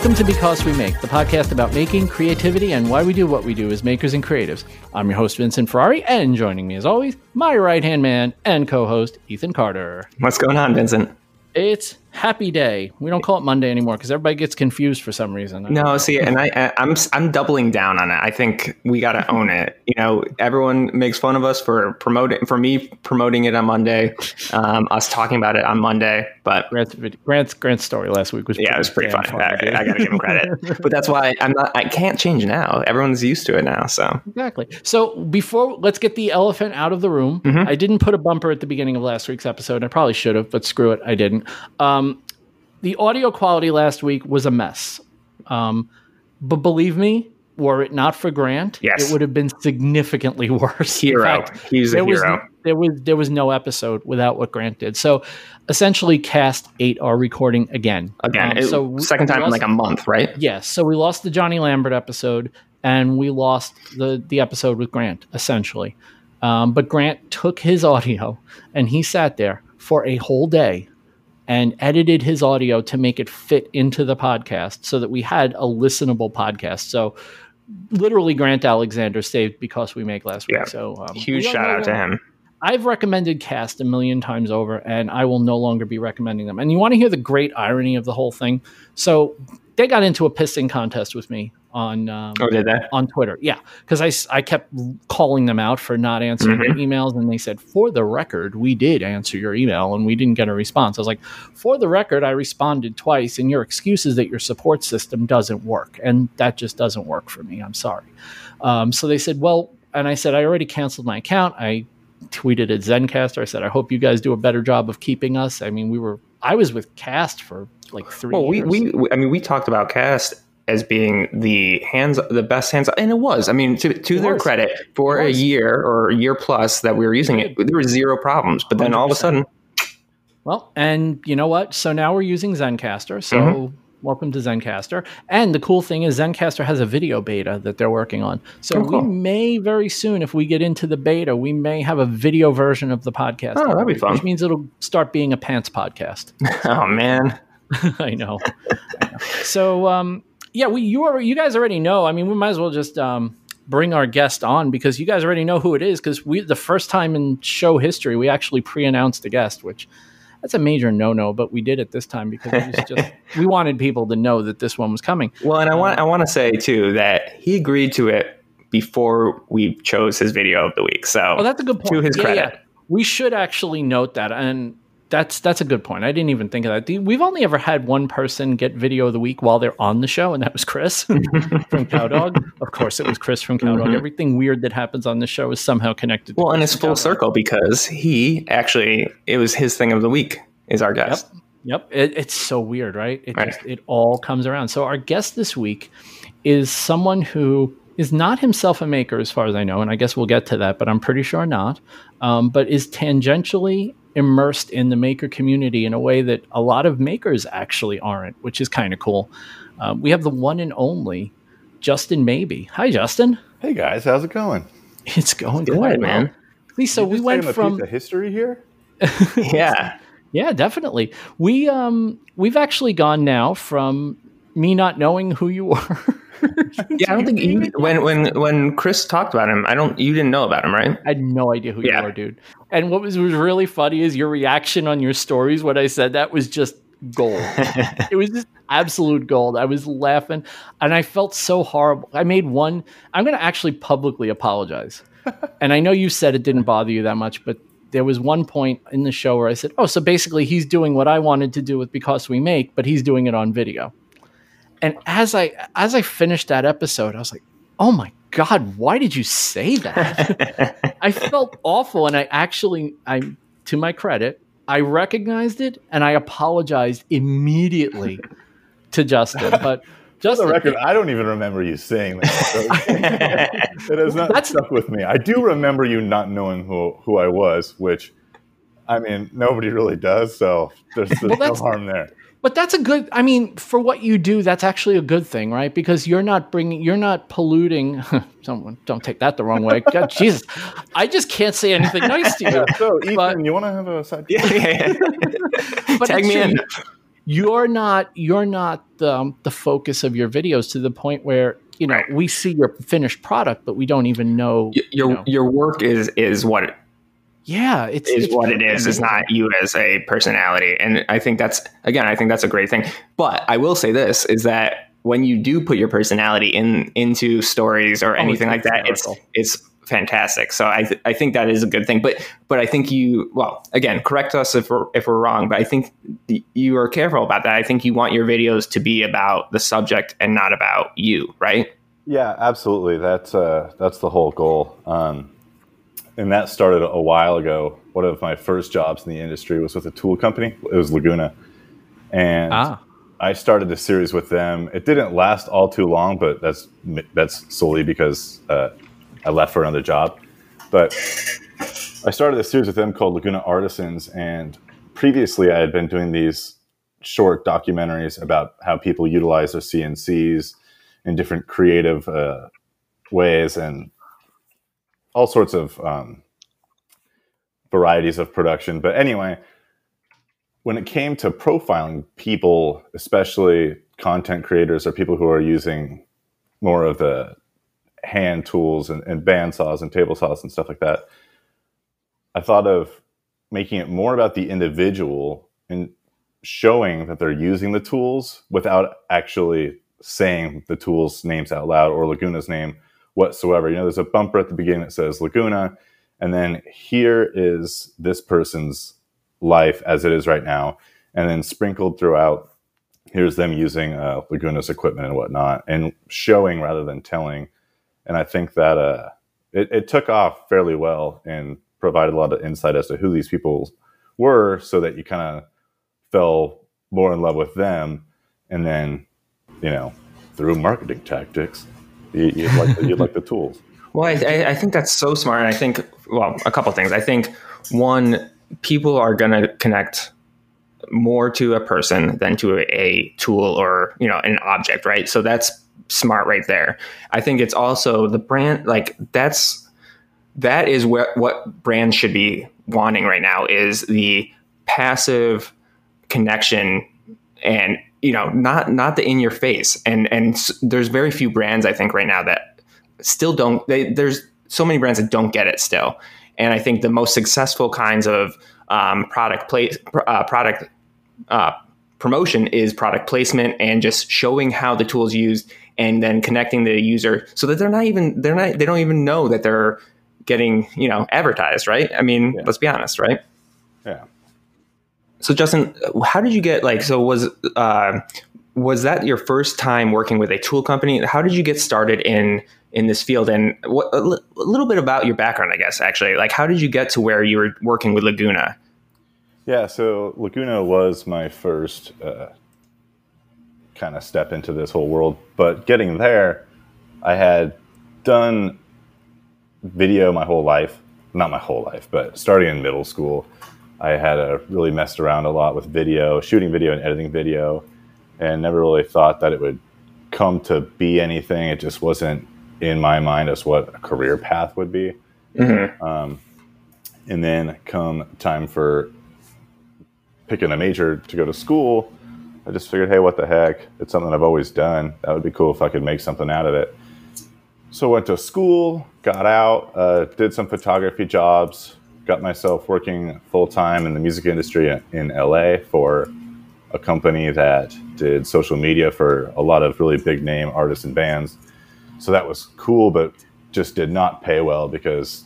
Welcome to Because We Make, the podcast about making, creativity, and why we do what we do as makers and creatives. I'm your host, Vincent Ferrari, and joining me as always, my right hand man and co host, Ethan Carter. What's going on, Vincent? It's happy day. We don't call it Monday anymore because everybody gets confused for some reason. No, see, and I, I'm I'm doubling down on it. I think we got to own it. You know, everyone makes fun of us for promoting for me promoting it on Monday, um, us talking about it on Monday. But Grant's, Grant's Grant's story last week was yeah, it was pretty fun. I, I got to give him credit, but that's why I'm not. I can't change now. Everyone's used to it now. So exactly. So before let's get the elephant out of the room. Mm-hmm. I didn't put a bumper at the beginning of last week's episode. I probably should have, but screw it, I didn't. Um, the audio quality last week was a mess. Um, but believe me, were it not for Grant, yes. it would have been significantly worse. Hero. Fact, He's a there hero. Was, there was there was no episode without what Grant did. So essentially, Cast Eight are recording again. Again, um, it, so second time lost, in like a month, right? Yes. So we lost the Johnny Lambert episode, and we lost the the episode with Grant essentially. Um, but Grant took his audio and he sat there for a whole day and edited his audio to make it fit into the podcast so that we had a listenable podcast. So literally Grant Alexander saved because we make last yeah. week. So um, huge shout out to him. I've recommended Cast a million times over, and I will no longer be recommending them. And you want to hear the great irony of the whole thing? So they got into a pissing contest with me on um, oh did they on Twitter? Yeah, because I, I kept calling them out for not answering mm-hmm. their emails, and they said, "For the record, we did answer your email, and we didn't get a response." I was like, "For the record, I responded twice, and your excuse is that your support system doesn't work, and that just doesn't work for me. I'm sorry." Um, so they said, "Well," and I said, "I already canceled my account. I tweeted at Zencastr. I said, I hope you guys do a better job of keeping us. I mean, we were I was with Cast for like three. Well, we, we I mean, we talked about Cast as being the hands the best hands and it was i mean to, to their credit for a year or a year plus that we were using it there were zero problems but then 100%. all of a sudden well and you know what so now we're using Zencastr so mm-hmm. Welcome to Zencastr. and the cool thing is Zencastr has a video beta that they're working on so oh, cool. we may very soon if we get into the beta we may have a video version of the podcast oh that'd be fun which means it'll start being a pants podcast oh man I know. I know. So, um, yeah, we you are you guys already know. I mean, we might as well just um, bring our guest on because you guys already know who it is. Because we the first time in show history we actually pre-announced a guest, which that's a major no-no, but we did it this time because it just we wanted people to know that this one was coming. Well, and I want um, I want to say too that he agreed to it before we chose his video of the week. So, oh, that's a good point. To his yeah, credit, yeah. we should actually note that and that's that's a good point. I didn't even think of that. We've only ever had one person get video of the week while they're on the show, and that was Chris from Cowdog. Of course, it was Chris from Cowdog. Mm-hmm. Everything weird that happens on the show is somehow connected. well, and it's full circle because he actually it was his thing of the week is our guest. Yep, yep. It, it's so weird, right? It right. Just, it all comes around. So our guest this week is someone who is not himself a maker, as far as I know, and I guess we'll get to that, but I'm pretty sure not. Um, but is tangentially immersed in the maker community in a way that a lot of makers actually aren't, which is kind of cool. Um, we have the one and only Justin Maybe. Hi, Justin. Hey guys, how's it going? It's going Good, quite well. man. So we went from the history here. yeah, yeah, definitely. We um we've actually gone now from me not knowing who you were yeah, I don't think you, when when when Chris talked about him, I don't you didn't know about him, right? I had no idea who yeah. you were, dude. And what was was really funny is your reaction on your stories when I said that was just gold. it was just absolute gold. I was laughing and I felt so horrible. I made one I'm going to actually publicly apologize. and I know you said it didn't bother you that much, but there was one point in the show where I said, "Oh, so basically he's doing what I wanted to do with because we make, but he's doing it on video." And as I as I finished that episode, I was like, "Oh my god, why did you say that?" I felt awful, and I actually, I to my credit, I recognized it and I apologized immediately to Justin. But just the record, I don't even remember you saying that. it has not That's, stuck with me. I do remember you not knowing who who I was, which I mean, nobody really does. So there's, there's well, no harm there. But that's a good. I mean, for what you do, that's actually a good thing, right? Because you're not bringing, you're not polluting. Someone don't take that the wrong way. God, Jesus, I just can't say anything nice to you. Yeah, so, Ethan, but, you want to have a side? Yeah, yeah, yeah. Tag me in. you're not you're not the, um, the focus of your videos to the point where you know right. we see your finished product but we don't even know your you know. your work is is what yeah it's is it's what it is it's not you as a personality and i think that's again i think that's a great thing but i will say this is that when you do put your personality in into stories or oh, anything like that it's it's fantastic. So I, th- I think that is a good thing. But but I think you well again correct us if we're if we're wrong. But I think you are careful about that. I think you want your videos to be about the subject and not about you, right? Yeah, absolutely. That's uh, that's the whole goal. Um, and that started a while ago. One of my first jobs in the industry was with a tool company. It was Laguna, and ah. I started a series with them. It didn't last all too long, but that's that's solely because uh, I left for another job. But I started a series with them called Laguna Artisans, and previously I had been doing these short documentaries about how people utilize their CNCs in different creative uh, ways and all sorts of um, varieties of production. But anyway, when it came to profiling people, especially content creators or people who are using more of the hand tools and, and band saws and table saws and stuff like that. I thought of making it more about the individual and showing that they're using the tools without actually saying the tools names out loud or Laguna's name whatsoever. You know, there's a bumper at the beginning that says Laguna, and then here is this person's life as it is right now, and then sprinkled throughout, here's them using uh, Laguna's equipment and whatnot, and showing rather than telling and I think that uh, it, it took off fairly well and provided a lot of insight as to who these people were, so that you kind of fell more in love with them, and then you know through marketing tactics, you, would like the, you'd like the tools. Well, I, I think that's so smart. And I think, well, a couple things. I think one, people are going to connect more to a person than to a, a, tool or you know an object, right? So that's smart right there. I think it's also the brand like that's that is what what brands should be wanting right now is the passive connection and you know not not the in your face. And and there's very few brands I think right now that still don't they, there's so many brands that don't get it still. And I think the most successful kinds of um, product place uh, product uh, promotion is product placement and just showing how the tool is used and then connecting the user so that they're not even they're not they don't even know that they're getting you know advertised right? I mean yeah. let's be honest right so justin how did you get like so was uh, was that your first time working with a tool company how did you get started in in this field and what little bit about your background i guess actually like how did you get to where you were working with laguna yeah, so Laguna was my first uh, kind of step into this whole world. But getting there, I had done video my whole life. Not my whole life, but starting in middle school, I had a really messed around a lot with video, shooting video and editing video, and never really thought that it would come to be anything. It just wasn't in my mind as what a career path would be. Mm-hmm. Um, and then come time for picking a major to go to school, I just figured, hey, what the heck? It's something I've always done. That would be cool if I could make something out of it. So I went to school, got out, uh, did some photography jobs, got myself working full time in the music industry in LA for a company that did social media for a lot of really big name artists and bands. So that was cool, but just did not pay well because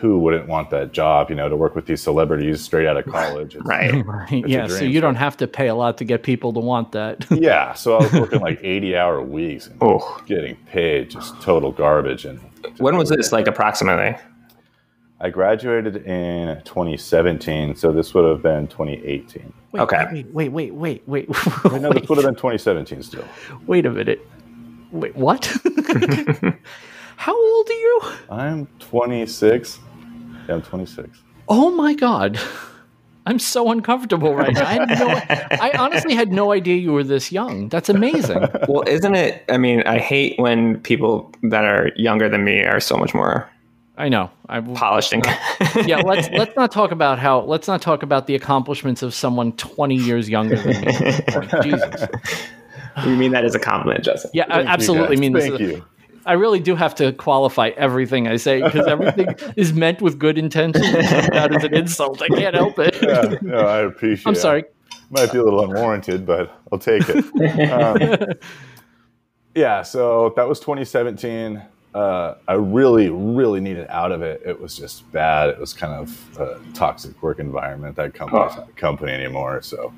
who wouldn't want that job, you know, to work with these celebrities straight out of college? It's, right. right. Yeah. So you don't have to pay a lot to get people to want that. yeah. So I was working like 80 hour weeks and oh. getting paid just total garbage. And when was this like approximately? I graduated in 2017. So this would have been 2018. Wait, okay. Wait, wait, wait, wait, wait. wait no, this would have been 2017 still. Wait a minute. Wait, what? How old are you? I'm 26. Yeah, I'm 26. Oh my god. I'm so uncomfortable right now. I, no, I, honestly had no idea you were this young. That's amazing. Well, isn't it? I mean, I hate when people that are younger than me are so much more I know. I polished and yeah. Let's let's not talk about how. Let's not talk about the accomplishments of someone twenty years younger than me. Jesus. You mean that as a compliment, Justin? Yeah, Thank I absolutely mean Thank this. you. I really do have to qualify everything I say because everything is meant with good intention. That is an insult. I can't help it. Yeah, no, I appreciate. I'm sorry. Might be a little unwarranted, but I'll take it. Um, yeah, so that was 2017. Uh, I really, really needed out of it. It was just bad. It was kind of a toxic work environment. That company's not a company anymore. So,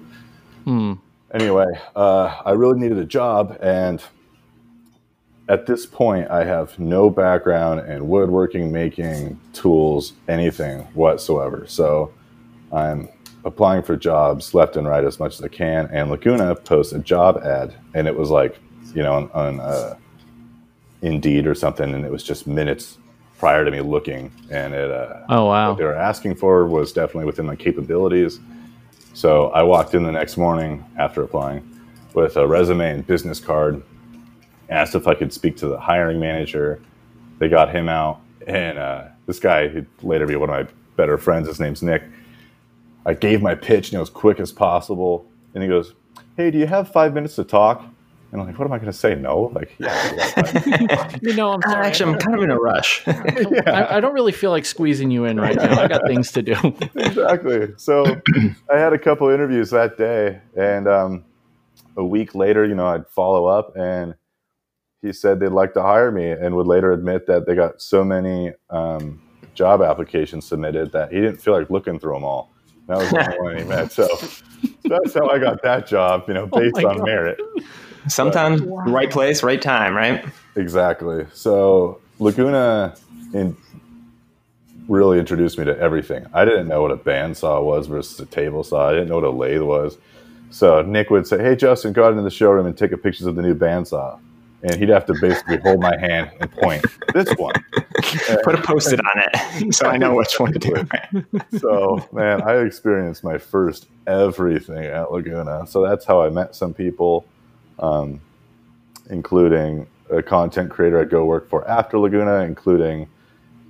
hmm. anyway, uh, I really needed a job, and at this point, I have no background in woodworking, making tools, anything whatsoever. So, I'm applying for jobs left and right as much as I can. And Laguna posts a job ad, and it was like, you know, on, on uh, Indeed or something, and it was just minutes prior to me looking. And it, uh, oh wow, what they were asking for was definitely within my capabilities. So I walked in the next morning after applying with a resume and business card, asked if I could speak to the hiring manager. They got him out, and uh, this guy, who'd later be one of my better friends, his name's Nick. I gave my pitch, you know, as quick as possible, and he goes, "Hey, do you have five minutes to talk?" And I'm like, what am I going to say? No, like, yeah. you know, I'm sorry. Actually, I'm kind of in a rush. yeah. I, I, don't really feel like squeezing you in right now. I got things to do. exactly. So I had a couple interviews that day, and um, a week later, you know, I'd follow up, and he said they'd like to hire me, and would later admit that they got so many um, job applications submitted that he didn't feel like looking through them all. That was the only one he met. So that's how I got that job, you know, oh based oh on God. merit. Sometimes wow. right place, right time, right? Exactly. So Laguna in, really introduced me to everything. I didn't know what a bandsaw was versus a table saw. I didn't know what a lathe was. So Nick would say, "Hey, Justin, go out into the showroom and take a pictures of the new bandsaw." And he'd have to basically hold my hand and point this one. Put a post-it on it so I know which one to do. so, man, I experienced my first everything at Laguna. So that's how I met some people um, including a content creator I go work for after Laguna, including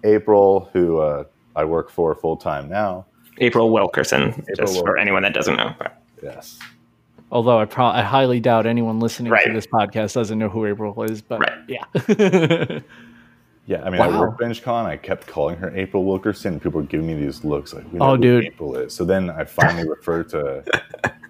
April, who uh, I work for full time now. April Wilkerson, April just Wilkerson. for anyone that doesn't know. Yes. Although I, pro- I highly doubt anyone listening right. to this podcast doesn't know who April is, but right. yeah. yeah, I mean, wow. at WorkbenchCon, I kept calling her April Wilkerson. People were giving me these looks like, we know oh, dude. April is. So then I finally referred to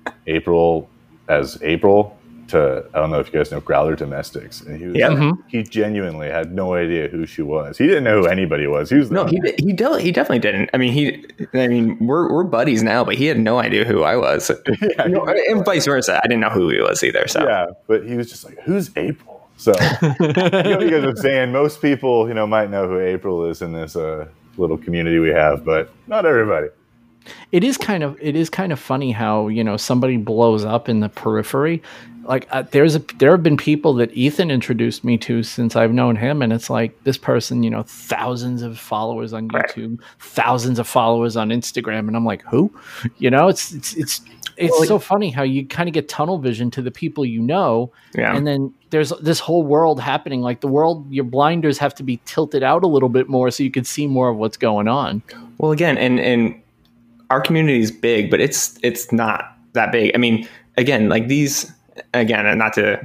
April as April to I don't know if you guys know Growler Domestics, and he was yeah. Mm-hmm. he genuinely had no idea who she was. He didn't know who anybody was. He was no, he he, de- he definitely didn't. I mean, he I mean we're we're buddies now, but he had no idea who I was, yeah, you know, and vice versa. I didn't know who he was either. So yeah, but he was just like, "Who's April?" So you know, you guys are saying most people you know might know who April is in this uh, little community we have, but not everybody it is kind of it is kind of funny how you know somebody blows up in the periphery like uh, there's a there have been people that Ethan introduced me to since I've known him, and it's like this person, you know, thousands of followers on YouTube, right. thousands of followers on Instagram, and I'm like, who? You know, it's it's it's it's well, so funny how you kind of get tunnel vision to the people you know, yeah. and then there's this whole world happening. Like the world, your blinders have to be tilted out a little bit more so you can see more of what's going on. Well, again, and and our community is big, but it's it's not that big. I mean, again, like these again, and not to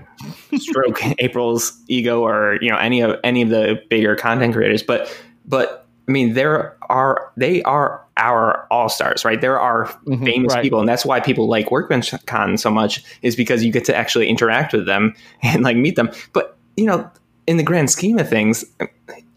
stroke April's ego or you know any of any of the bigger content creators, but but I mean there are they are our all stars, right? There are mm-hmm, famous right. people, and that's why people like WorkbenchCon so much is because you get to actually interact with them and like meet them. But you know, in the grand scheme of things,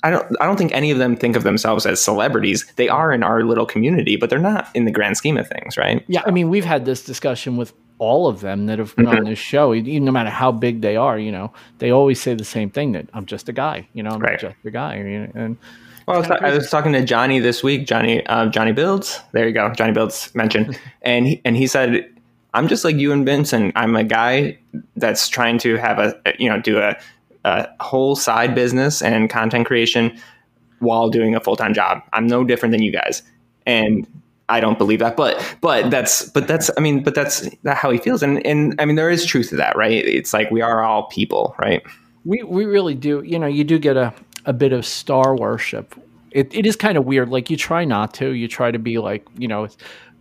I don't I don't think any of them think of themselves as celebrities. They are in our little community, but they're not in the grand scheme of things, right? Yeah, I mean, we've had this discussion with all of them that have been on mm-hmm. this show, even no matter how big they are, you know, they always say the same thing that I'm just a guy, you know, I'm right. just a guy. And well, I was, I was, talking to Johnny this week, Johnny, uh, Johnny Builds. There you go, Johnny Builds mentioned, and he, and he said, "I'm just like you and Vincent. I'm a guy that's trying to have a, you know, do a, a whole side business and content creation while doing a full time job. I'm no different than you guys." And I don't believe that, but but that's but that's I mean, but that's how he feels, and and I mean, there is truth to that, right? It's like we are all people, right? We we really do. You know, you do get a a bit of star worship it, it is kind of weird. Like you try not to, you try to be like, you know,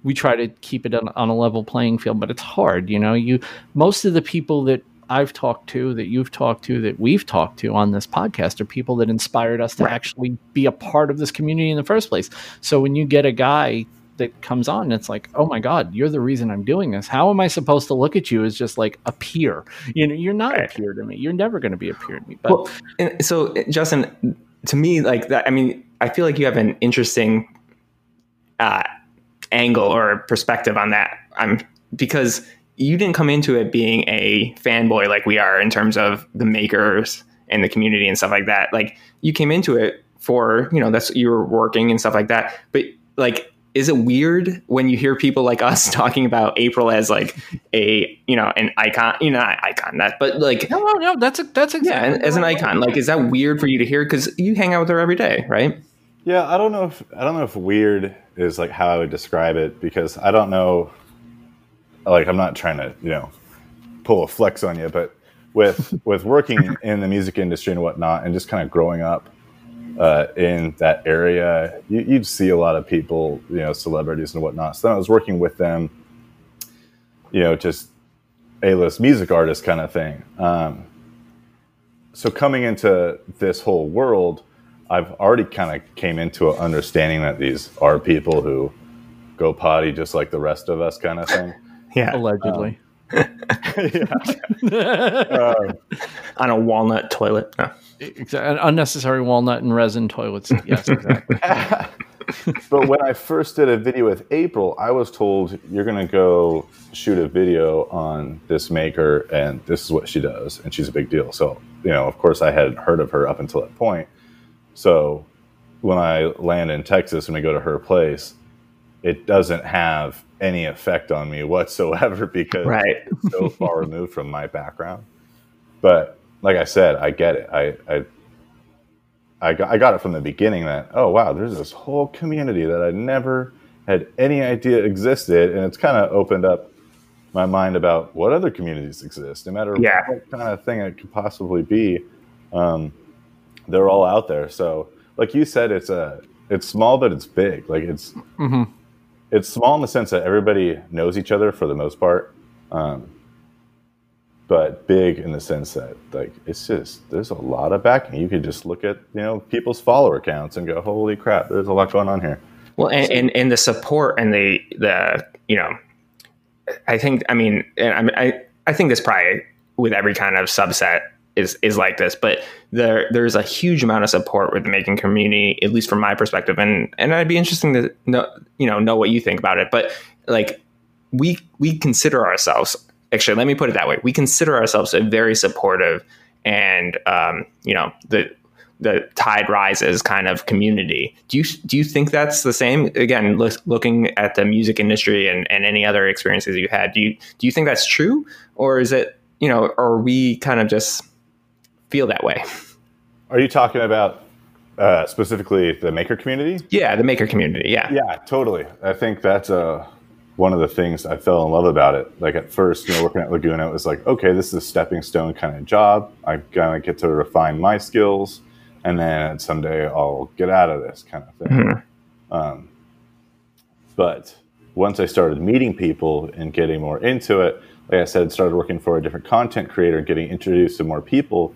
we try to keep it on, on a level playing field, but it's hard. You know, you most of the people that I've talked to, that you've talked to, that we've talked to on this podcast are people that inspired us to right. actually be a part of this community in the first place. So when you get a guy that comes on, and it's like, oh my God, you're the reason I'm doing this. How am I supposed to look at you as just like a peer? You know, you're not right. a peer to me. You're never going to be a peer to me. But well, so Justin, to me, like that, I mean, I feel like you have an interesting uh, angle or perspective on that. I'm because you didn't come into it being a fanboy like we are in terms of the makers and the community and stuff like that. Like you came into it for, you know, that's you were working and stuff like that. But like is it weird when you hear people like us talking about April as like a you know an icon you know not icon that but like no no no that's a, that's exactly yeah as an icon like is that weird for you to hear? Because you hang out with her every day right? Yeah I don't know if I don't know if weird is like how I would describe it because I don't know like I'm not trying to you know pull a flex on you but with with working in the music industry and whatnot and just kind of growing up uh, in that area, you, would see a lot of people, you know, celebrities and whatnot. So then I was working with them, you know, just A-list music artist kind of thing. Um, so coming into this whole world, I've already kind of came into an understanding that these are people who go potty just like the rest of us, kind of thing. yeah, allegedly. Um, um, on a walnut toilet. No. Exactly. Unnecessary walnut and resin toilets. Yes, exactly. but when I first did a video with April, I was told you're going to go shoot a video on this maker, and this is what she does, and she's a big deal. So, you know, of course, I hadn't heard of her up until that point. So, when I land in Texas and we go to her place, it doesn't have any effect on me whatsoever because right. it's so far removed from my background. But like I said, I get it. I, I I got, I got it from the beginning that oh wow, there's this whole community that I never had any idea existed, and it's kind of opened up my mind about what other communities exist, no matter yeah. what kind of thing it could possibly be. Um, they're all out there. So, like you said, it's a it's small, but it's big. Like it's mm-hmm it's small in the sense that everybody knows each other for the most part, um, but big in the sense that like it's just there's a lot of backing. You could just look at you know people's follower counts and go, holy crap, there's a lot going on here. Well, and, and, and the support and the the you know, I think I mean, I I think this probably with every kind of subset is is like this, but there there's a huge amount of support with the making community, at least from my perspective, and and I'd be interesting to know you know know what you think about it. But like we we consider ourselves actually, let me put it that way: we consider ourselves a very supportive and um, you know the the tide rises kind of community. Do you do you think that's the same? Again, look, looking at the music industry and, and any other experiences you had, do you do you think that's true, or is it you know, are we kind of just feel that way. Are you talking about uh, specifically the maker community? Yeah, the maker community. Yeah. Yeah, totally. I think that's uh, one of the things I fell in love about it. Like at first, you know, working at Laguna, it was like, okay, this is a stepping stone kind of job. I kind of get to refine my skills, and then someday I'll get out of this kind of thing. Mm-hmm. Um, but once I started meeting people and getting more into it, like I said, started working for a different content creator, getting introduced to more people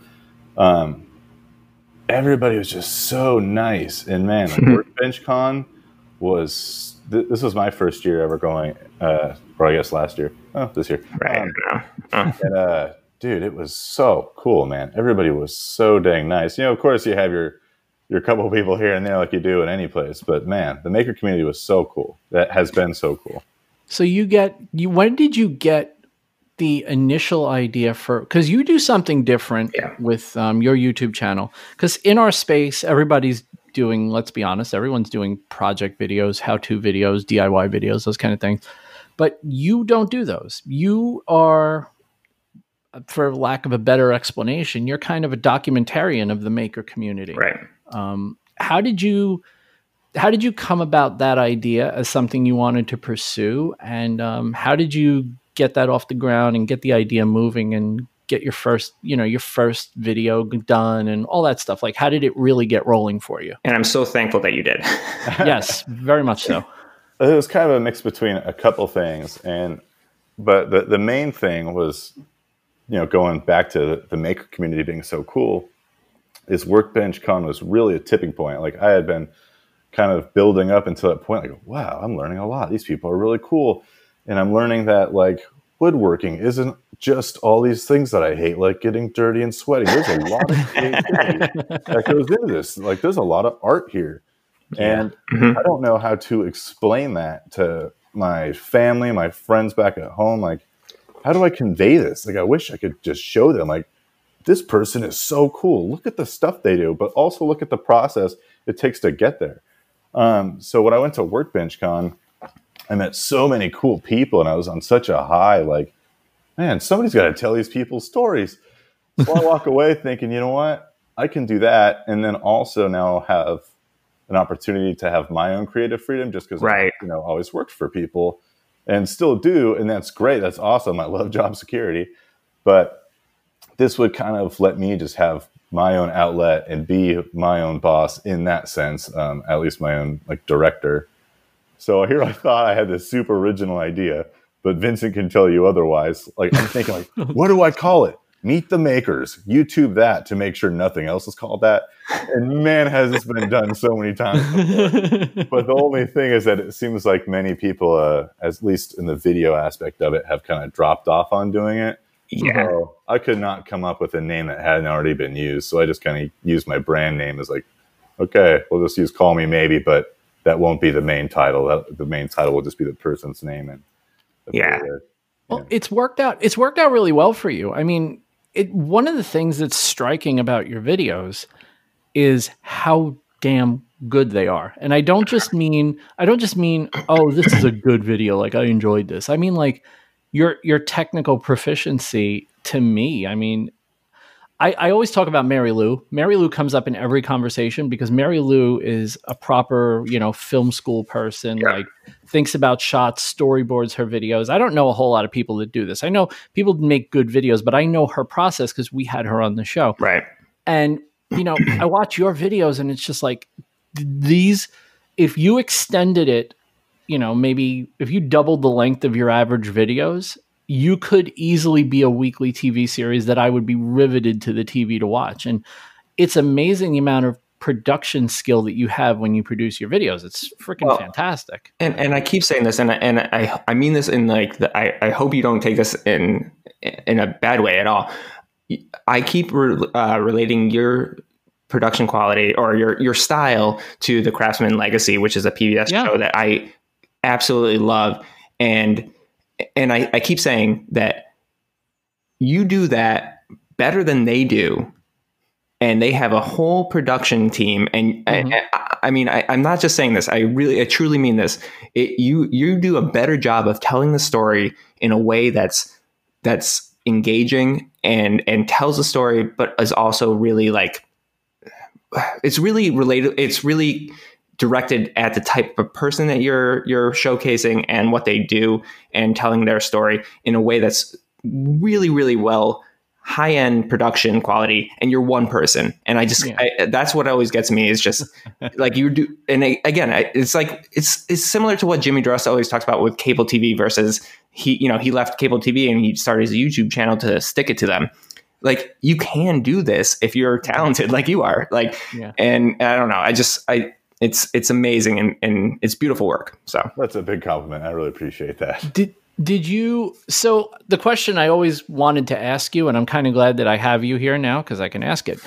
um, everybody was just so nice. And man, like Workbench Con was th- this was my first year ever going, uh, or I guess last year, oh, this year. Right. Um, and uh, dude, it was so cool, man. Everybody was so dang nice. You know, of course, you have your your couple people here and there, like you do in any place. But man, the maker community was so cool. That has been so cool. So you get you. When did you get the initial idea for because you do something different yeah. with um, your YouTube channel? Because in our space, everybody's doing. Let's be honest, everyone's doing project videos, how-to videos, DIY videos, those kind of things. But you don't do those. You are, for lack of a better explanation, you're kind of a documentarian of the maker community. Right. Um, how did you? how did you come about that idea as something you wanted to pursue and um, how did you get that off the ground and get the idea moving and get your first, you know, your first video done and all that stuff? Like, how did it really get rolling for you? And I'm so thankful that you did. yes, very much so. It was kind of a mix between a couple things, and but the the main thing was, you know, going back to the maker community being so cool, is Workbench Con was really a tipping point. Like I had been kind of building up until that point, like, wow, I'm learning a lot. These people are really cool, and I'm learning that like woodworking isn't just all these things that I hate, like getting dirty and sweaty. There's a lot of that goes into this. Like, there's a lot of art here. And mm-hmm. I don't know how to explain that to my family, my friends back at home. Like, how do I convey this? Like, I wish I could just show them, like, this person is so cool. Look at the stuff they do, but also look at the process it takes to get there. Um, so when I went to Workbench Con, I met so many cool people and I was on such a high, like, man, somebody's got to tell these people stories. So I walk away thinking, you know what? I can do that. And then also now have an opportunity to have my own creative freedom just because right. I, you know, always worked for people and still do. And that's great. That's awesome. I love job security. But this would kind of let me just have my own outlet and be my own boss in that sense, um, at least my own like director. So here I thought I had this super original idea, but Vincent can tell you otherwise. Like I'm thinking, like, what do I call it? Meet the Makers. YouTube that to make sure nothing else is called that. And man, has this been done so many times. but the only thing is that it seems like many people, uh, at least in the video aspect of it, have kind of dropped off on doing it. Yeah. So I could not come up with a name that hadn't already been used. So I just kind of used my brand name as like, okay, we'll just use Call Me Maybe, but that won't be the main title. That, the main title will just be the person's name and yeah. Well, it's worked out. It's worked out really well for you. I mean, it one of the things that's striking about your videos is how damn good they are. And I don't just mean I don't just mean oh this is a good video like I enjoyed this. I mean like your your technical proficiency to me. I mean I, I always talk about Mary Lou. Mary Lou comes up in every conversation because Mary Lou is a proper, you know, film school person, yeah. like thinks about shots, storyboards her videos. I don't know a whole lot of people that do this. I know people make good videos, but I know her process because we had her on the show. Right. And, you know, I watch your videos and it's just like these, if you extended it, you know, maybe if you doubled the length of your average videos, you could easily be a weekly TV series that I would be riveted to the TV to watch. And it's amazing the amount of production skill that you have when you produce your videos. It's freaking well, fantastic. And and I keep saying this, and and I I mean this in like the, I I hope you don't take this in in a bad way at all. I keep re, uh, relating your production quality or your your style to the Craftsman Legacy, which is a PBS yeah. show that I absolutely love. And and I, I keep saying that you do that better than they do and they have a whole production team and mm-hmm. I, I, mean I, am not just saying this i really i truly mean this it, you you do a better job of telling the story in a way that's that's engaging and and tells the story but is also really like it's really related it's really directed at the type of person that you're you're showcasing and what they do and telling their story in a way that's really really well high end production quality and you're one person and i just yeah. I, that's what always gets me is just like you do and I, again I, it's like it's it's similar to what jimmy DiResta always talks about with cable tv versus he you know he left cable tv and he started his youtube channel to stick it to them like you can do this if you're talented like you are like yeah. and i don't know i just i it's it's amazing and, and it's beautiful work. So that's a big compliment. I really appreciate that. Did did you so the question I always wanted to ask you, and I'm kind of glad that I have you here now because I can ask it.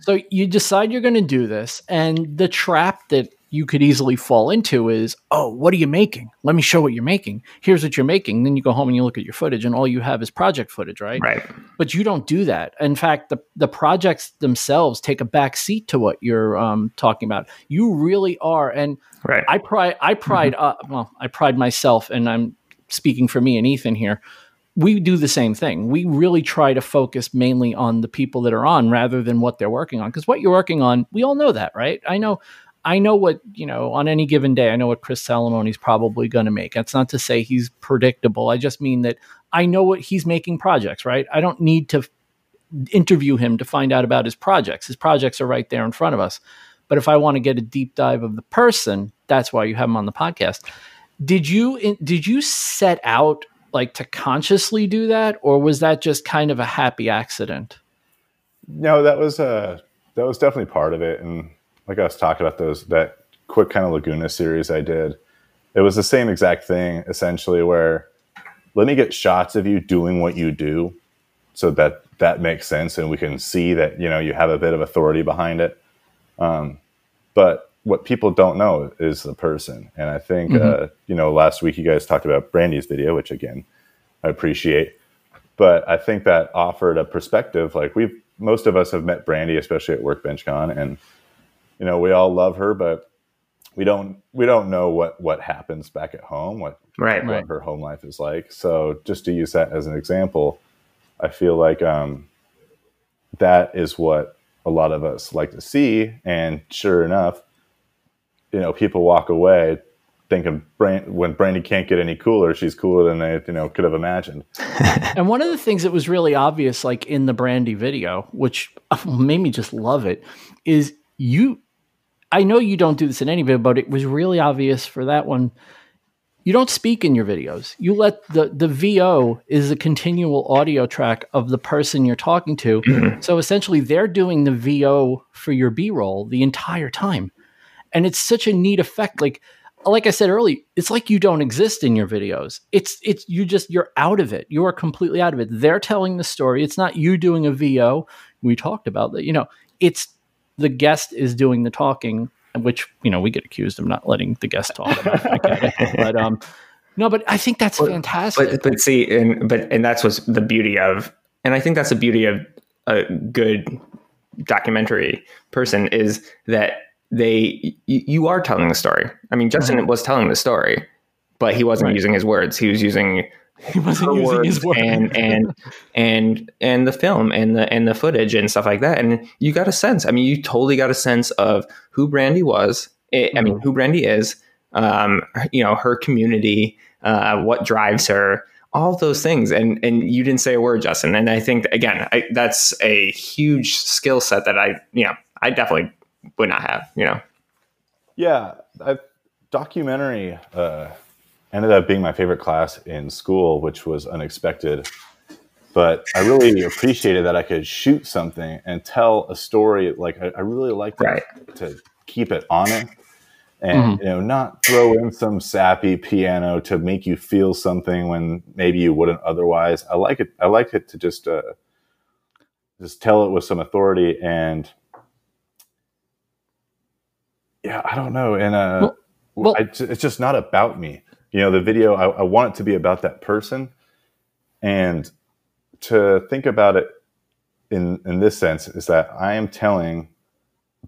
so you decide you're going to do this, and the trap that you could easily fall into is, oh, what are you making? Let me show what you're making. Here's what you're making. Then you go home and you look at your footage, and all you have is project footage, right? Right. But you don't do that. In fact, the the projects themselves take a back seat to what you're um, talking about. You really are, and right. I pride I pride mm-hmm. uh, well, I pride myself, and I'm speaking for me and Ethan here we do the same thing. We really try to focus mainly on the people that are on rather than what they're working on. Because what you're working on, we all know that, right? I know I know what, you know, on any given day, I know what Chris Salamone's probably going to make. That's not to say he's predictable. I just mean that I know what he's making projects, right? I don't need to interview him to find out about his projects. His projects are right there in front of us. But if I want to get a deep dive of the person, that's why you have him on the podcast. Did you did you set out like to consciously do that or was that just kind of a happy accident? No, that was uh that was definitely part of it and like I was talking about those that quick kind of Laguna series I did. It was the same exact thing essentially where let me get shots of you doing what you do so that that makes sense and we can see that you know you have a bit of authority behind it um, but what people don't know is the person and i think mm-hmm. uh, you know last week you guys talked about brandy's video which again i appreciate but i think that offered a perspective like we've most of us have met brandy especially at workbench con and you know we all love her but we don't we don't know what what happens back at home what right. what right. her home life is like. So just to use that as an example i feel like um that is what a lot of us like to see. And sure enough you know people walk away thinking Brand- when brandy can't get any cooler she's cooler than they you know could have imagined. And one of the things that was really obvious like in the brandy video which made me just love it is you I know you don't do this in any video, but it was really obvious for that one. You don't speak in your videos. You let the the VO is a continual audio track of the person you're talking to. Mm-hmm. So essentially, they're doing the VO for your B roll the entire time, and it's such a neat effect. Like like I said earlier, it's like you don't exist in your videos. It's it's you just you're out of it. You are completely out of it. They're telling the story. It's not you doing a VO. We talked about that. You know, it's the guest is doing the talking, which you know we get accused of not letting the guest talk. but um, no, but I think that's fantastic. But but see, and but and that's what's the beauty of, and I think that's the beauty of a good documentary person is that they you, you are telling the story. I mean, Justin mm-hmm. was telling the story, but he wasn't right. using his words. He was using he wasn't using his words and and and and the film and the and the footage and stuff like that. And you got a sense i mean you totally got a sense of who brandy was. It, mm-hmm. i mean mm-hmm. who brandy is um, you know her community uh, what drives her all those things. And and you didn't say a word justin. And i think again I, that's a huge skill set that i you know i definitely would not have you know. Yeah I, documentary uh ended up being my favorite class in school, which was unexpected. But I really appreciated that I could shoot something and tell a story. Like I, I really like right. to keep it honest and mm-hmm. you know not throw in some sappy piano to make you feel something when maybe you wouldn't otherwise. I like it. I like it to just uh, just tell it with some authority and yeah, I don't know. And uh, well, well, I, it's just not about me you know the video I, I, want it to be about that person. And to think about it in in this sense is that i am telling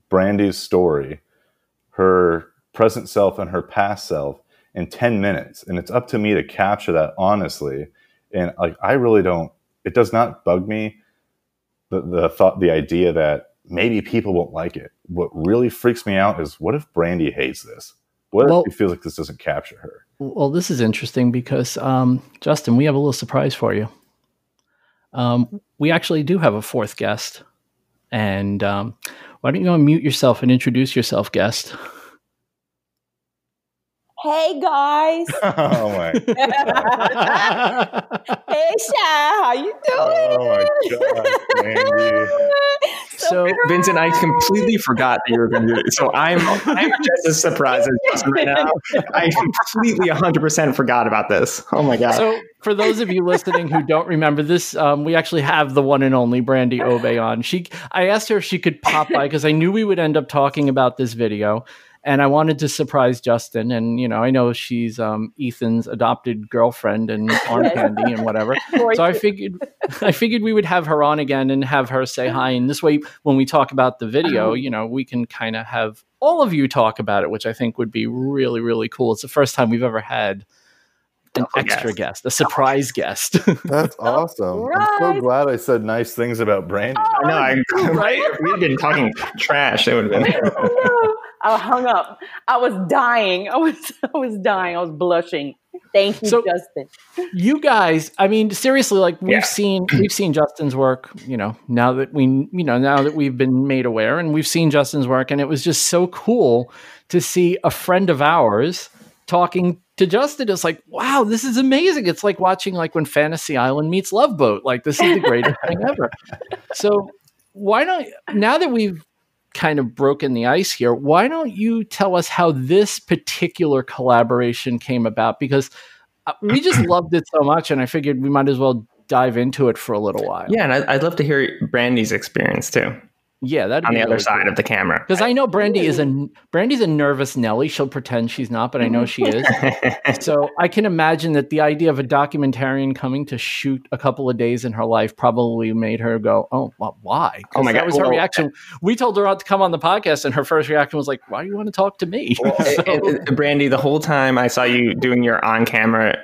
brandy's story her present self and her past self in 10 minutes. And it's up to me to capture that honestly. And like i really don't it does not bug me the, the thought the idea that maybe people won't like it. What really freaks me out is what if brandy hates this? What well, if she feels like this doesn't capture her well, this is interesting because, um, Justin, we have a little surprise for you. Um, we actually do have a fourth guest. And um, why don't you unmute yourself and introduce yourself, guest? Hey guys. oh my hey Sha, how you doing? Oh my god, So, so Vincent, I completely forgot that you were going to do it. So I'm I'm just as surprised as Justin right now. I completely 100% forgot about this. Oh my god. So for those of you listening who don't remember this, um, we actually have the one and only Brandy Obey on. She, I asked her if she could pop by because I knew we would end up talking about this video and I wanted to surprise Justin. And you know, I know she's um, Ethan's adopted girlfriend and arm candy and whatever. so I figured, I figured we would have her on again and have her say hi. And this way, when we talk about the video, you know, we can kind of have all of you talk about it, which I think would be really, really cool. It's the first time we've ever had an extra guest, a surprise guest. That's awesome. Right. I'm so glad I said nice things about Brandy. Oh, I know, I, right? We've been talking trash. It would have been. I hung up. I was dying. I was I was dying. I was blushing. Thank you, so, Justin. You guys, I mean, seriously, like we've yeah. seen we've seen Justin's work, you know, now that we you know, now that we've been made aware and we've seen Justin's work, and it was just so cool to see a friend of ours talking to Justin. It's like, wow, this is amazing. It's like watching like when Fantasy Island meets Love Boat. Like this is the greatest thing ever. So why don't now that we've kind of broken the ice here, why don't you tell us how this particular collaboration came about? Because uh, we just loved it so much, and I figured we might as well dive into it for a little while. Yeah, and I'd love to hear Brandy's experience too. Yeah, that on the really other side cool. of the camera. Because I know Brandy is a Brandy's a nervous Nelly. She'll pretend she's not, but I know she is. so I can imagine that the idea of a documentarian coming to shoot a couple of days in her life probably made her go, "Oh, well, why?" Oh my god, that was well, her reaction. We told her not to come on the podcast, and her first reaction was like, "Why do you want to talk to me?" Well, eh, so, it, it, Brandy, the whole time I saw you doing your on camera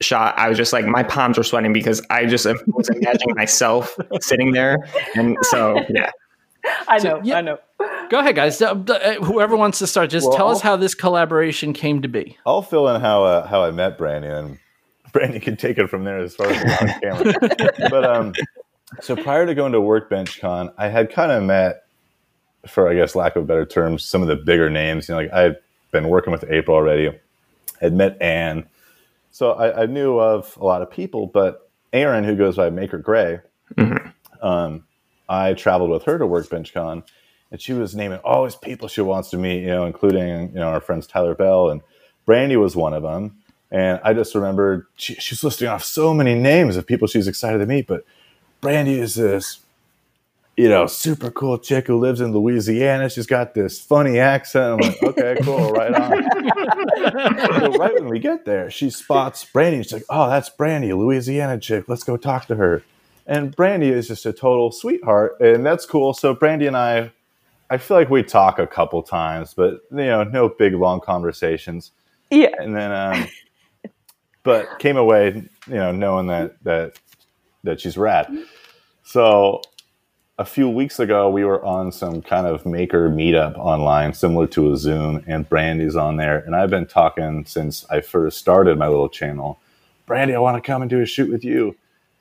shot, I was just like, my palms were sweating because I just was imagining myself sitting there. And so, yeah. I know. So, yeah. I know. Go ahead, guys. Uh, whoever wants to start, just well, tell us how this collaboration came to be. I'll fill in how uh, how I met Brandy, and Brandy can take it from there as far as on camera. but um, so prior to going to Workbench Con, I had kind of met, for I guess lack of better terms, some of the bigger names. You know, like I've been working with April already, had met Anne, so I, I knew of a lot of people. But Erin, who goes by Maker Gray, mm-hmm. um, I traveled with her to Workbench Con, and she was naming all these people she wants to meet, you know, including you know our friends Tyler Bell and Brandy was one of them. And I just remembered she, she's listing off so many names of people she's excited to meet, but Brandy is this, you know, super cool chick who lives in Louisiana. She's got this funny accent. I'm like, okay, cool, right on. so right when we get there, she spots Brandy. She's like, oh, that's Brandy, Louisiana chick. Let's go talk to her. And Brandy is just a total sweetheart, and that's cool. So Brandy and I, I feel like we talk a couple times, but you know, no big long conversations. Yeah. And then, um, but came away, you know, knowing that that that she's rad. So a few weeks ago, we were on some kind of maker meetup online, similar to a Zoom, and Brandy's on there. And I've been talking since I first started my little channel. Brandy, I want to come and do a shoot with you.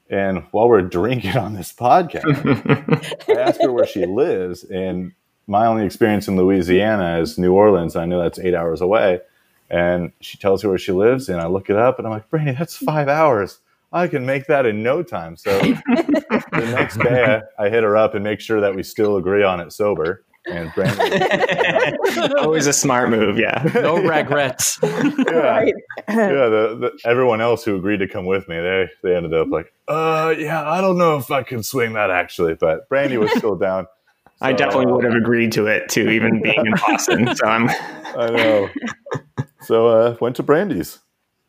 And while we're drinking on this podcast, I asked her where she lives. And my only experience in Louisiana is New Orleans. I know that's eight hours away. And she tells me where she lives. And I look it up and I'm like, Brandy, that's five hours. I can make that in no time. So the next day, I, I hit her up and make sure that we still agree on it sober and Brandon. Always a smart move, yeah. No regrets. yeah, right. yeah. The, the, everyone else who agreed to come with me, they they ended up like, uh, yeah, I don't know if I can swing that actually, but Brandy was still down. So, I definitely uh, would have agreed to it too, even being in Boston. So I'm. I know. So uh, went to Brandy's.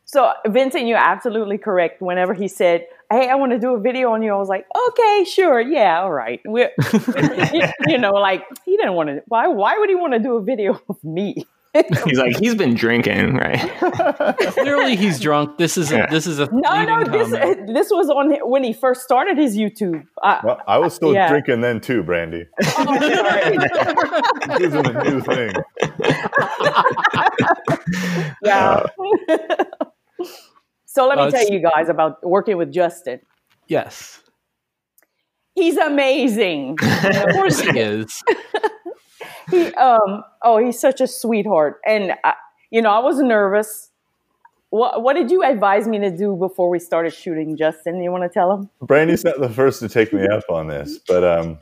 So Vincent, you're absolutely correct. Whenever he said, "Hey, I want to do a video on you," I was like, "Okay, sure, yeah, all right." We're, you know, like he didn't want to. Why? Why would he want to do a video of me? he's like he's been drinking, right? Clearly, he's drunk. This is a, this is a no, no. This comment. this was on when he first started his YouTube. I, well, I was still yeah. drinking then too, Brandy. Oh, this is a new thing. yeah. Uh, so let me uh, tell you guys about working with Justin. Yes. He's amazing. of course he is he um oh he's such a sweetheart and I, you know i was nervous what what did you advise me to do before we started shooting justin you want to tell him brandy's not the first to take me up on this but um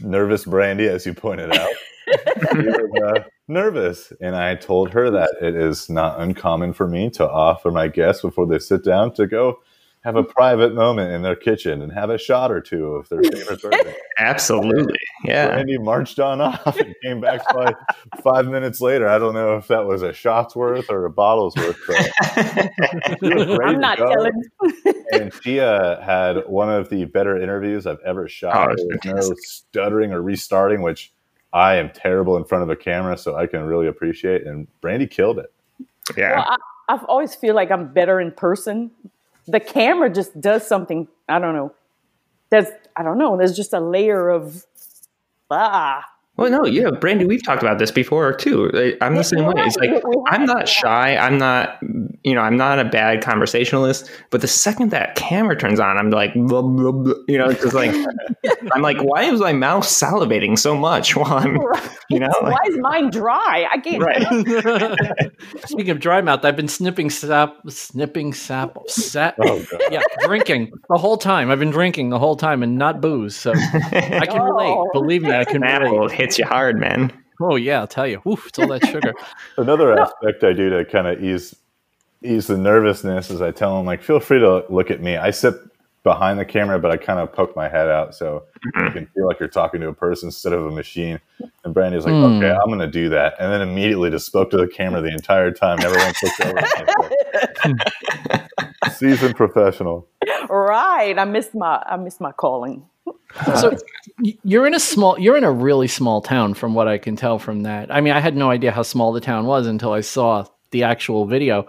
nervous brandy as you pointed out was, uh, nervous and i told her that it is not uncommon for me to offer my guests before they sit down to go have a private moment in their kitchen and have a shot or two of their favorite bourbon. Absolutely. Yeah. Randy marched on off and came back five, five minutes later. I don't know if that was a shot's worth or a bottle's worth, but I'm not telling. and she uh, had one of the better interviews I've ever shot. Oh, there was no stuttering or restarting, which I am terrible in front of a camera, so I can really appreciate. And Brandy killed it. Yeah. Well, I, I've always feel like I'm better in person the camera just does something. I don't know. There's I don't know. There's just a layer of ah. Well, no, yeah, Brandy, we've talked about this before too. I'm the same way. It's like I'm not shy. I'm not, you know, I'm not a bad conversationalist. But the second that camera turns on, I'm like, blah, blah, blah, you know, it's just like, I'm like, why is my mouth salivating so much while I'm, you know, why is mine dry? I can't. Right. Speaking of dry mouth, I've been snipping sap, snipping sap, sap, oh, yeah, drinking the whole time. I've been drinking the whole time and not booze. So I can relate. Oh. Believe me, I can relate hits you hard, man. Oh yeah, I'll tell you. Oof, it's all that sugar. Another aspect I do to kind of ease ease the nervousness is I tell them like, feel free to look at me. I sit behind the camera, but I kind of poke my head out so mm-hmm. you can feel like you're talking to a person instead of a machine. And Brandy's like, mm. okay, I'm going to do that. And then immediately just spoke to the camera the entire time. Never once looked over. Seasoned professional. Right. I missed my I missed my calling so you're in a small you're in a really small town from what i can tell from that. I mean i had no idea how small the town was until i saw the actual video.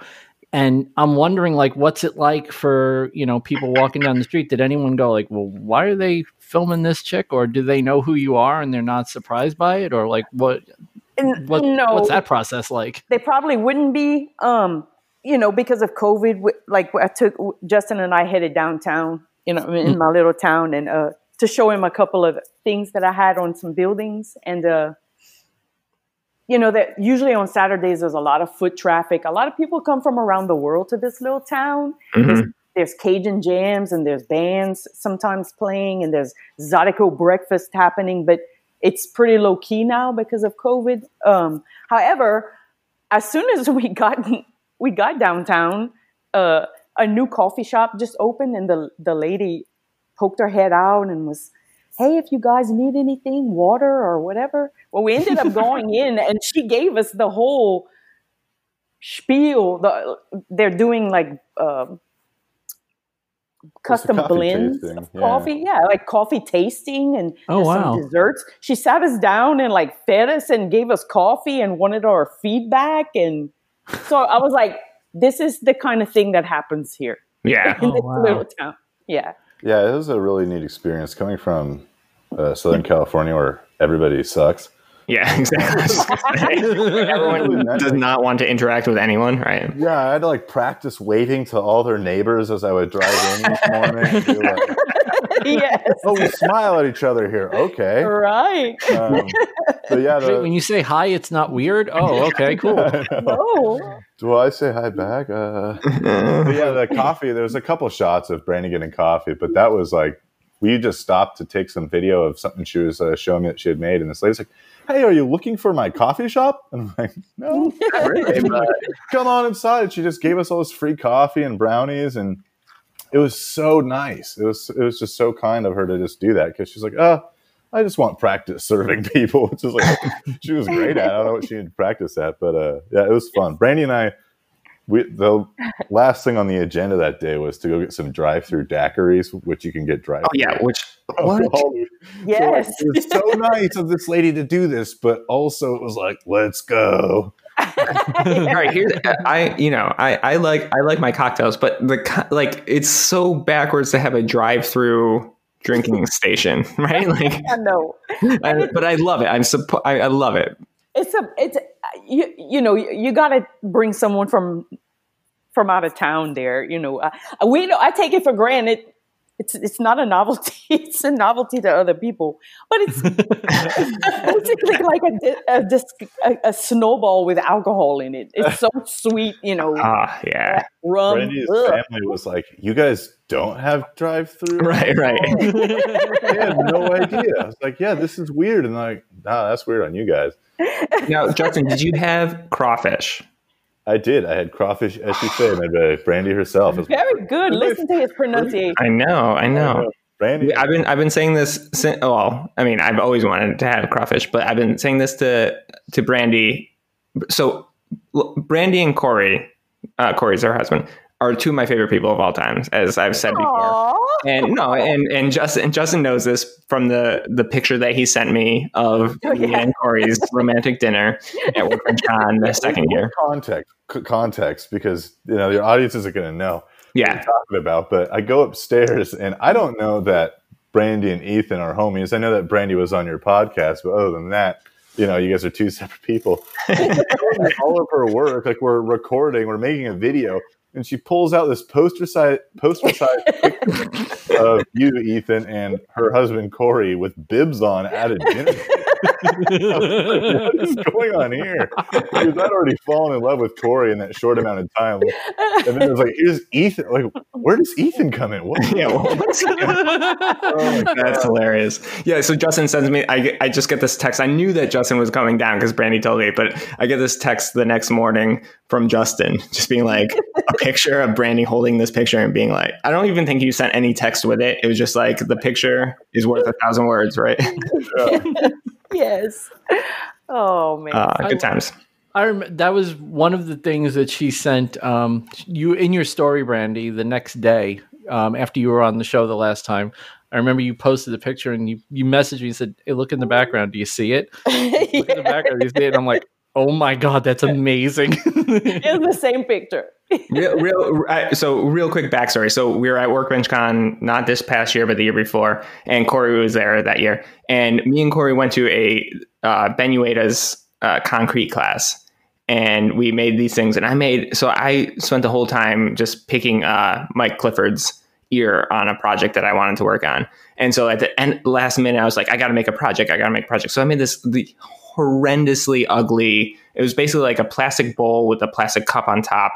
And i'm wondering like what's it like for you know people walking down the street? Did anyone go like well why are they filming this chick? Or do they know who you are and they're not surprised by it? Or like what, what no, what's that process like? They probably wouldn't be um you know because of covid like i took justin and i headed downtown you know in mm. my little town and uh to show him a couple of things that I had on some buildings. And, uh, you know, that usually on Saturdays, there's a lot of foot traffic. A lot of people come from around the world to this little town. Mm-hmm. There's, there's, Cajun jams and there's bands sometimes playing and there's Zydeco breakfast happening, but it's pretty low key now because of COVID. Um, however, as soon as we got we got downtown, uh, a new coffee shop just opened, and the the lady poked her head out and was, hey, if you guys need anything, water or whatever. Well, we ended up going in and she gave us the whole spiel. The, they're doing like uh, custom blends tasting. of yeah. coffee. Yeah, like coffee tasting and oh, wow. some desserts. She sat us down and like fed us and gave us coffee and wanted our feedback. And so I was like, this is the kind of thing that happens here. Yeah. In oh, this wow. little town. Yeah. Yeah, it was a really neat experience coming from uh, Southern California where everybody sucks. Yeah, exactly. Everyone does not want to interact with anyone, right? Yeah, I had to like practice waving to all their neighbors as I would drive in each morning. Like, yes. Oh, we smile at each other here. Okay. Right. Um, but yeah, the, when you say hi, it's not weird. Oh, okay, cool. no. Do I say hi back? Uh, yeah, the coffee. There was a couple shots of Brandy getting coffee, but that was like we just stopped to take some video of something she was uh, showing me that she had made, and this lady's like hey, are you looking for my coffee shop? And I'm like, no, really, come on inside. She just gave us all this free coffee and brownies, and it was so nice. It was it was just so kind of her to just do that because she's like, oh, I just want practice serving people. It's just like she was great at. It. I don't know what she had to practice at, but uh, yeah, it was fun. Brandy and I we the last thing on the agenda that day was to go get some drive-through daiquiris, which you can get drive. Oh yeah, which what? yes, so it was so nice of this lady to do this, but also it was like, let's go. All right, here's I you know I I like I like my cocktails, but the like it's so backwards to have a drive-through drinking station, right? Like I but I love it. I'm suppo- I, I love it. It's a it's you you know you, you got to bring someone from from out of town there. You know, uh, we know I take it for granted. It's it's not a novelty. It's a novelty to other people, but it's, it's basically like a, a, a, a, snowball with alcohol in it. It's so sweet, you know. Ah, yeah. Rum. Brandy's family was like, "You guys don't have drive-through, right? Right. they had no idea. I was like, "Yeah, this is weird," and like, "Nah, that's weird on you guys." now, Justin, did you have crawfish? I did. I had crawfish, as she said, made by Brandy herself. Very good. Listen to his pronunciation. I know. I know. Brandy. I've been I've been saying this. Since, well, I mean, I've always wanted to have crawfish, but I've been saying this to to Brandy. So, Brandy and Corey, uh, Corey's her husband are two of my favorite people of all time, as I've said before. And no, and and Justin and Justin knows this from the the picture that he sent me of oh, yeah. me and Corey's romantic dinner at Con the second year. Context, context, because you know audience audiences are going to know. Yeah, talking about. But I go upstairs and I don't know that Brandy and Ethan are homies. I know that Brandy was on your podcast, but other than that, you know, you guys are two separate people. all of her work, like we're recording, we're making a video, and she pulls out this poster size poster size picture of you, Ethan, and her husband Corey with bibs on at a dinner. what is going on here? Because I'd already fallen in love with Corey in that short amount of time, and then it was like, "Here's Ethan." Like, where does Ethan come in? What? Yeah, well, oh that's hilarious. Yeah, so Justin sends me. I I just get this text. I knew that Justin was coming down because Brandy told me, but I get this text the next morning from Justin, just being like a picture of Brandy holding this picture and being like, I don't even think you sent any text with it. It was just like the picture is worth a thousand words, right? Yeah. Yes. Oh man. Uh, good times. I rem- that was one of the things that she sent um, you in your story, Brandy, the next day um, after you were on the show the last time. I remember you posted the picture and you, you messaged me and said, Hey, look in the background. Do you see it? look in the background. Do you see it? And I'm like, Oh my God, that's amazing. it's the same picture. real, real. So, real quick backstory. So, we were at WorkbenchCon not this past year, but the year before, and Corey was there that year. And me and Corey went to a uh, Benueta's uh, concrete class, and we made these things. And I made so I spent the whole time just picking uh, Mike Clifford's ear on a project that I wanted to work on. And so at the end, last minute, I was like, I got to make a project. I got to make a project. So I made this the horrendously ugly. It was basically like a plastic bowl with a plastic cup on top,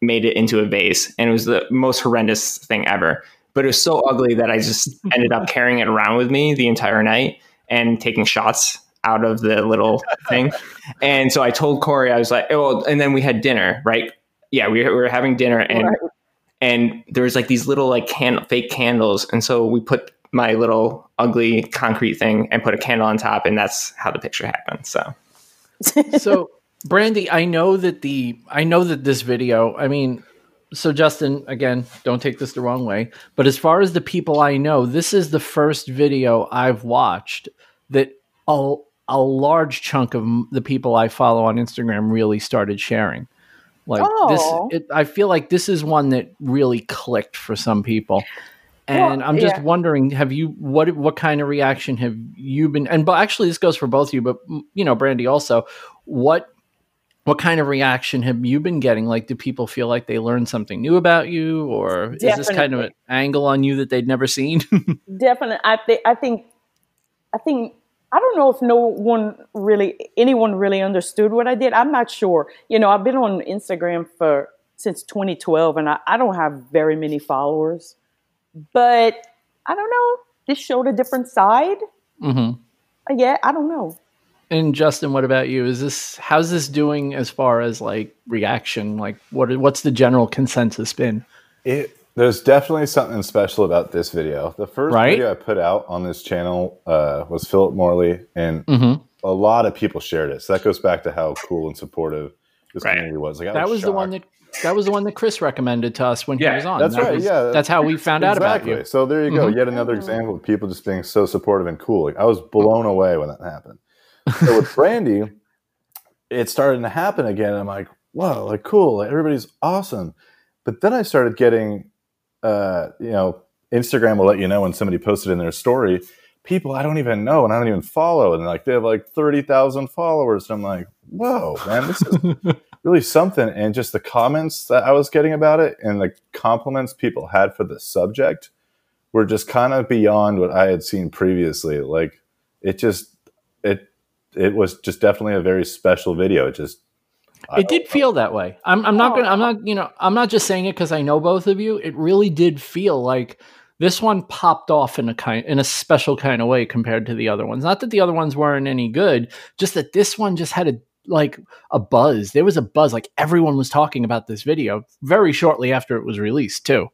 made it into a vase, and it was the most horrendous thing ever. But it was so ugly that I just ended up carrying it around with me the entire night and taking shots out of the little thing. And so I told Corey, I was like, oh, and then we had dinner, right? Yeah, we, we were having dinner, and right. and there was like these little like can fake candles, and so we put my little ugly concrete thing and put a candle on top, and that's how the picture happened. So, so Brandy, I know that the I know that this video. I mean, so Justin, again, don't take this the wrong way, but as far as the people I know, this is the first video I've watched that a, a large chunk of the people I follow on Instagram really started sharing. Like oh. this, it, I feel like this is one that really clicked for some people. And well, I'm just yeah. wondering, have you what what kind of reaction have you been? And but actually, this goes for both of you, but you know, Brandy also. What what kind of reaction have you been getting? Like, do people feel like they learned something new about you, or Definitely. is this kind of an angle on you that they'd never seen? Definitely, I think I think I think I don't know if no one really anyone really understood what I did. I'm not sure. You know, I've been on Instagram for since 2012, and I, I don't have very many followers. But I don't know. This showed a different side. Mm-hmm. Yeah, I don't know. And Justin, what about you? Is this how's this doing as far as like reaction? Like, what what's the general consensus been? It there's definitely something special about this video. The first right? video I put out on this channel uh, was Philip Morley, and mm-hmm. a lot of people shared it. So that goes back to how cool and supportive this right. community was. Like, that was, was the one that that was the one that Chris recommended to us when yeah, he was on. That's that right. Was, yeah, that's how we found exactly. out about you. So there you go. Mm-hmm. Yet another example of people just being so supportive and cool. Like I was blown away when that happened. So with Brandy, it started to happen again. I'm like, wow, like cool. Like, everybody's awesome. But then I started getting, uh, you know, Instagram will let you know when somebody posted in their story. People I don't even know and I don't even follow, and like they have like thirty thousand followers, and I'm like, whoa, man, this is really something. And just the comments that I was getting about it and the compliments people had for the subject were just kind of beyond what I had seen previously. Like it just it it was just definitely a very special video. It just it did feel that way. I'm, I'm not oh, gonna. I'm oh. not. You know. I'm not just saying it because I know both of you. It really did feel like this one popped off in a kind, in a special kind of way compared to the other ones. Not that the other ones weren't any good, just that this one just had a like a buzz. There was a buzz. Like everyone was talking about this video very shortly after it was released, too.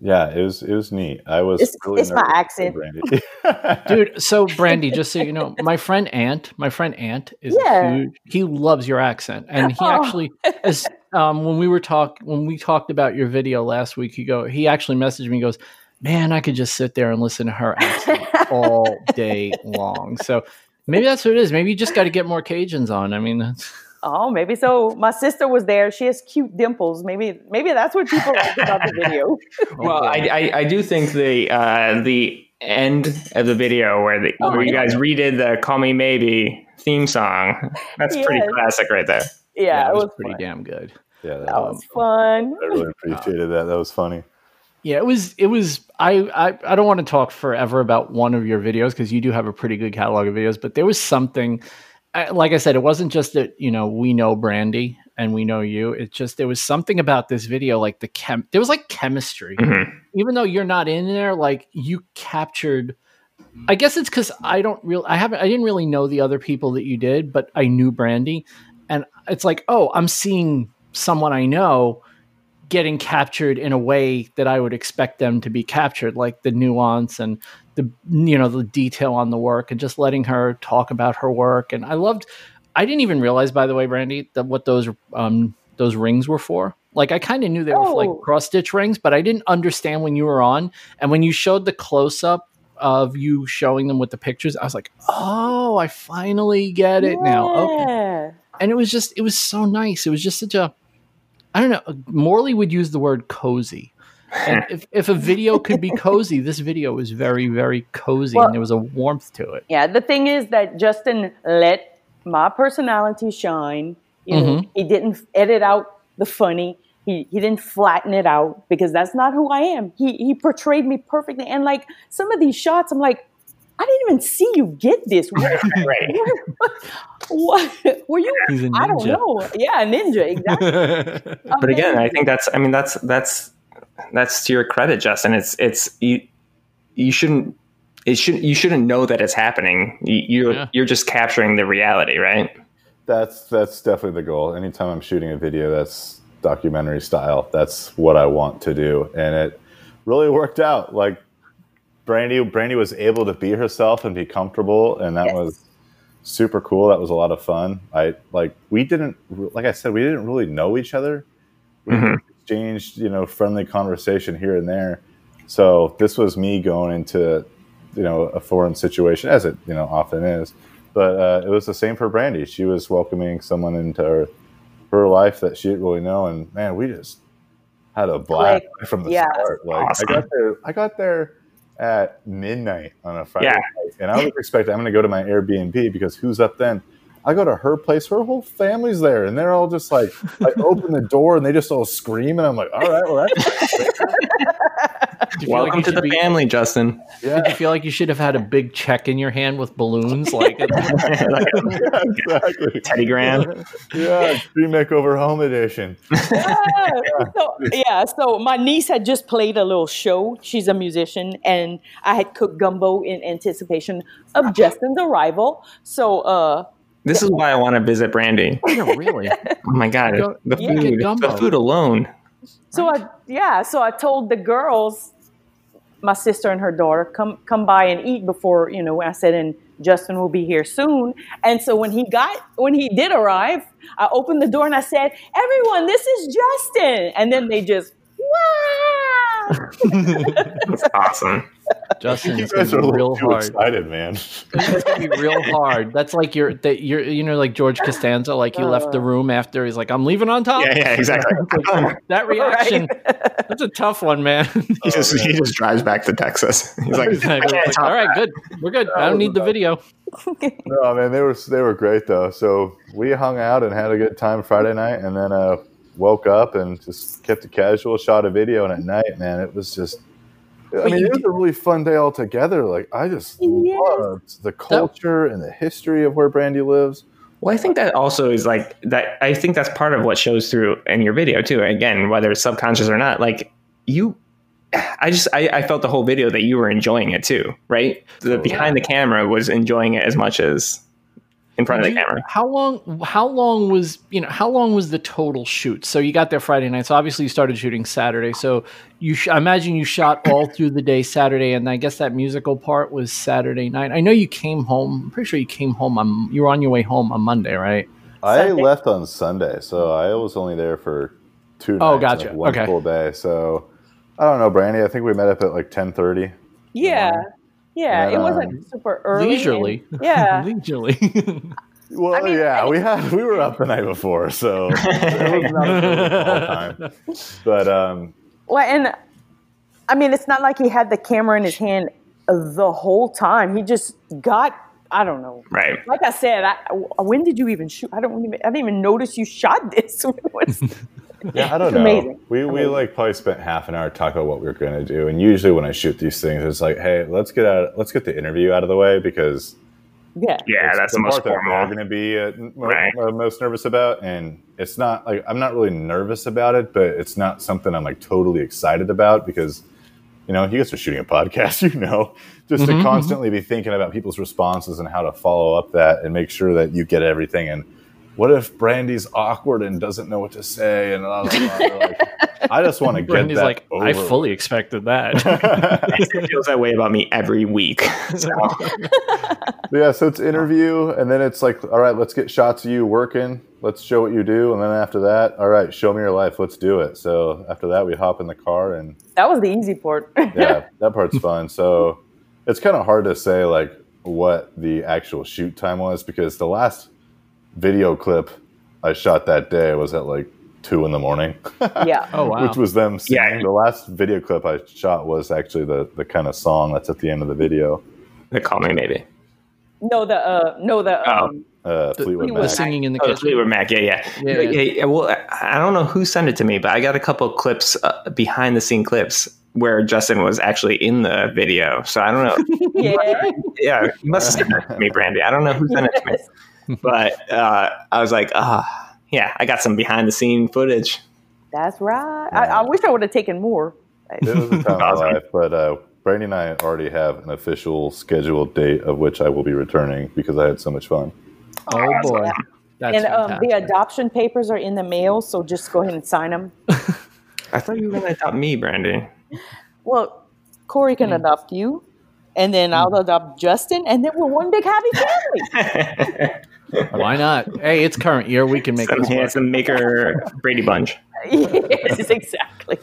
Yeah, it was it was neat. I was it's, really it's my accent, dude. So Brandy, just so you know, my friend Ant, my friend Ant is yeah. huge. He loves your accent, and he oh. actually, as um, when we were talk when we talked about your video last week, he go he actually messaged me. goes, man, I could just sit there and listen to her accent all day long. So maybe that's what it is. Maybe you just got to get more Cajuns on. I mean. Oh, maybe so. My sister was there. She has cute dimples. Maybe, maybe that's what people like about the video. well, I, I, I, do think the uh, the end of the video where the, Oh, where you yeah. guys redid the "Call Me Maybe" theme song. That's pretty classic right there. Yeah, it was, was pretty fun. damn good. Yeah, that, That was fun. I really appreciated that. That was funny. Yeah, it was. It was. I. I, I don't want to talk forever about one of your videos because you do have a pretty good catalog of videos. But there was something, I- like I said, it wasn't just that you know we know Brandy and we know you. It's just there was something about this video, like the chem. There was like chemistry, Mhm. even though you're not in there. Like you captured. I guess it's because I don't real. I haven't. I didn't really know the other people that you did, but I knew Brandy, and it's like, oh, I'm seeing someone I know getting captured in a way that I would expect them to be captured, like the nuance and the you know the detail on the work, and just letting her talk about her work. And I loved. I didn't even realize, by the way, Brandy, that what those um those rings were for. Like I kind of knew they were Oh. like cross stitch rings, but I didn't understand when you were on and when you showed the close up of you showing them with the pictures. I was like, oh, I finally get it now. Okay Yeah. and it was just it was so nice it was just such a i don't know morley would use the word cozy and if, if a video could be cozy this video was very very cozy Well- and there was a warmth to it Yeah, the thing is that Justin let my personality shine. You know, Mhm. he didn't edit out the funny. He, he didn't flatten it out because that's not who I am. He he portrayed me perfectly. And like some of these shots, I'm like, I didn't even see you get this. Right. What were you? He's a I don't know. Yeah, a ninja. Exactly. But again, I think that's. I mean, that's that's that's to your credit, Justin. It's it's you. You shouldn't. It should. You shouldn't know that it's happening. You, you're Yeah. you're just capturing the reality, right? That's that's definitely the goal. Anytime I'm shooting a video that's documentary style, that's what I want to do, and it really worked out. Like Brandy, Brandy was able to be herself and be comfortable, and that Yes. was super cool. That was a lot of fun. I like we didn't like I said we didn't really know each other. We Mhm. exchanged you know friendly conversation here and there. So this was me going into you know a foreign situation as it you know often is. But uh, it was the same for Brandy. She was welcoming someone into her her life that she didn't really know, and man, we just had a blast Click. right from the Yes. start. Like Awesome. I got there, I got there at midnight on a Friday Yeah. night, and I was expecting I'm going to go to my Airbnb because who's up then? I go to her place, her whole family's there, and they're all just like, I open the door and they just all scream, and I'm like, all right, well, that's Did you feel like Welcome to the be- family, Justin. yeah, did you feel like you should have had a big check in your hand with balloons like like yeah, exactly. Teddy Graham. Yeah, Dream Makeover Home Edition. yeah. So, yeah, so my niece had just played a little show. She's a musician, and I had cooked gumbo in anticipation of Justin's arrival. So, uh, This is why I want to visit Brandy. yeah really Oh my god, the food, gumbo. the food alone. So I yeah, so I told the girls, my sister and her daughter, come come by and eat before you know. I said, and Justin will be here soon. And so when he got when he did arrive, I opened the door and I said, "Everyone, this is Justin." And then they just wow. That's awesome. justin You it's gonna guys are be little real too hard excited, man. it's gonna be real hard that's like you're that you're you know like george costanza like he left the room after he's like i'm leaving on top Yeah, yeah, exactly. that reaction that's a tough one man he just he just drives back to Texas. He's like, Exactly. Like, all right, good. We're good. I don't need the video. No, man, they were they were great though. So we hung out and had a good time Friday night, and then uh, woke up and just kept it casual. Shot a video, and at night, man, it was just. I mean, it was a really fun day altogether. Like I just Yes. loved the culture and the history of where Brandy lives. Well, I think that also is like that. I think that's part of what shows through in your video too. Again, whether it's subconscious or not, like you, I just I, I felt the whole video that you were enjoying it too, right? The behind the camera was enjoying it as much as in front of the Did you- camera. How long? How long was you know? How long was the total shoot? So you got there Friday night. So obviously you started shooting Saturday. So you, sh- I imagine you shot all through the day Saturday, and I guess that musical part was Saturday night. I know you came home. I'm pretty sure you came home on. You were on your way home on Monday, right? I left on Sunday, so I was only there for two. Oh, nights, gotcha. like one Okay. full day. So I don't know, Brandy. I think we met up at like ten thirty. Yeah. Yeah, it Um, wasn't super early. Leisurely. and- yeah. Leisurely. Well, I mean, yeah, I- we had we were up the night before, so it was not a really time. But um, Well, and I mean, it's not like he had the camera in his hand the whole time. He just got I don't know. Right. Like I said, I, when did you even shoot? I don't even. I didn't even notice you shot this. yeah, I don't know. Amazing. We we like probably spent half an hour talking about what we were going to do, and usually when I shoot these things, it's like, hey, let's get out, let's get the interview out of the way because. Yeah, yeah, that's the, the most formal. I'm going to be uh, right. most nervous about, and it's not like I'm not really nervous about it, but it's not something I'm like totally excited about because you know, you guys are shooting a podcast, you know, just mm-hmm, to constantly mm-hmm. be thinking about people's responses and how to follow up that and make sure that you get everything. And what if Brandy's awkward and doesn't know what to say? And blah, blah, blah. Like, I just want to get Brandy's that. like, over. I fully expected that. it feels that way about me every week. So. yeah, so it's interview, and then it's like, all right, let's get shots of you working let's show what you do and then after that all right show me your life let's do it so after that we hop in the car and that was the easy part yeah that part's fun so it's kind of hard to say like what the actual shoot time was because the last video clip i shot that day was at like two in the morning yeah oh wow which was them singing. yeah the last video clip i shot was actually the the kind of song that's at the end of the video they call me maybe no the uh no the oh. um uh, Fleetwood Mac. singing in the oh, kitchen. Fleetwood Mac, yeah, yeah. Yeah, yeah. yeah, Well, I don't know who sent it to me, but I got a couple clips, uh, behind the scene clips where Justin was actually in the video. So I don't know. yeah, yeah, you must have sent it to me, Brandy. I don't know who sent it to me, but uh, I was like, ah, oh, yeah, I got some behind the scene footage. That's right. Yeah. I, I, wish I would have taken more. It was a time of life, but uh, Brandy and I already have an official scheduled date of which I will be returning because I had so much fun. Oh boy. That's and um, the adoption papers are in the mail, so just go ahead and sign them. I thought you were going to adopt me, Brandy. Well, Corey can mm. adopt you, and then I'll mm. adopt Justin, and then we're one big happy family. Why not? Hey, it's current year. We can make some handsome maker Brady Bunch. yes, exactly.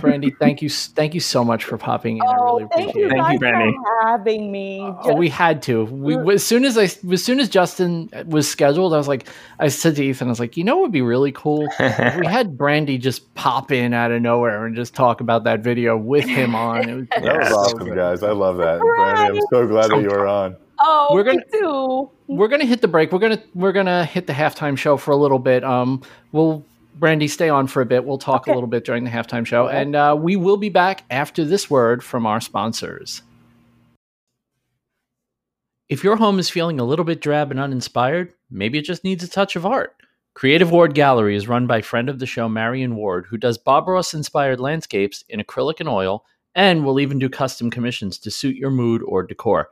Brandy, thank you, thank you so much for popping in. Oh, I really thank appreciate you, it. Thank you, Brandy, for having me. Oh, we had to. We as soon as I, as soon as Justin was scheduled, I was like, I said to Ethan, I was like, you know, what would be really cool if we had Brandy just pop in out of nowhere and just talk about that video with him on. It was, that was awesome, guys. I love that, Brandy. I'm so glad that you were on. Oh, we're gonna too. We're gonna hit the break. We're gonna we're gonna hit the halftime show for a little bit. Um, we'll Brandy stay on for a bit. We'll talk okay. a little bit during the halftime show, okay. and uh, we will be back after this word from our sponsors. If your home is feeling a little bit drab and uninspired, maybe it just needs a touch of art. Creative Ward Gallery is run by friend of the show, Marion Ward, who does Bob Ross inspired landscapes in acrylic and oil, and will even do custom commissions to suit your mood or decor.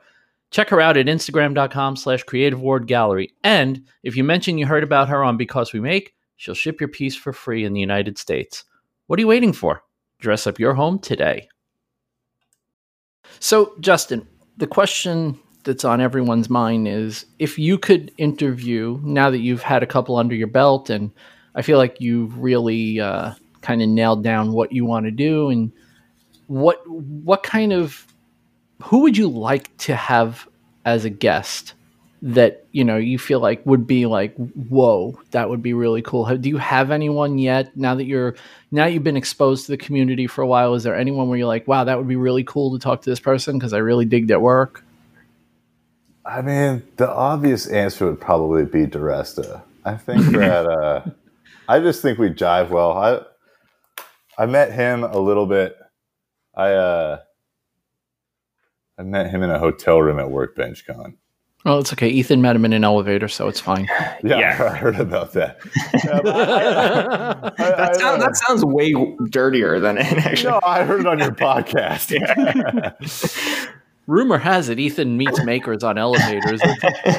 Check her out at Instagram.com slash Creative Ward Gallery. And if you mention you heard about her on Because We Make, she'll ship your piece for free in the United States. What are you waiting for? Dress up your home today. So, Justin, the question that's on everyone's mind is if you could interview, now that you've had a couple under your belt, and I feel like you've really uh, kind of nailed down what you want to do and what what kind of who would you like to have as a guest that you know you feel like would be like whoa that would be really cool. Do you have anyone yet? Now that you're now you've been exposed to the community for a while is there anyone where you're like wow that would be really cool to talk to this person because i really dig their work i mean the obvious answer would probably be DiResta. i think that uh i just think we jive well. I i met him a little bit. I uh I met him in a hotel room at Workbench Con. Oh, it's okay. Ethan met him in an elevator, so it's fine. yeah, yeah. I heard about that. Yeah, I, I, that, sounds, that, sounds, way dirtier than it actually. No, I heard it on your podcast. Rumor has it Ethan meets makers on elevators.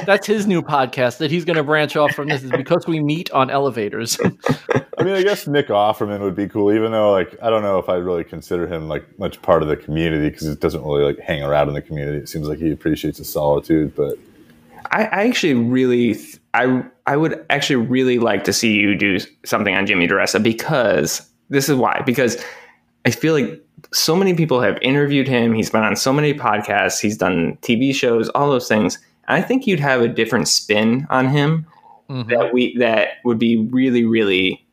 That's his new podcast that he's going to branch off from. This is because we meet on elevators. I mean, I guess Nick Offerman would be cool, even though like I don't know if I really consider him like much part of the community because he doesn't really like hang around in the community. It seems like he appreciates the solitude, but I, I actually really I I would actually really like to see you do something on Jimmy DiResta because this is why because I feel like so many people have interviewed him. He's been on so many podcasts. He's done TV shows, all those things. I think you'd have a different spin on him mm-hmm. that we that would be really, really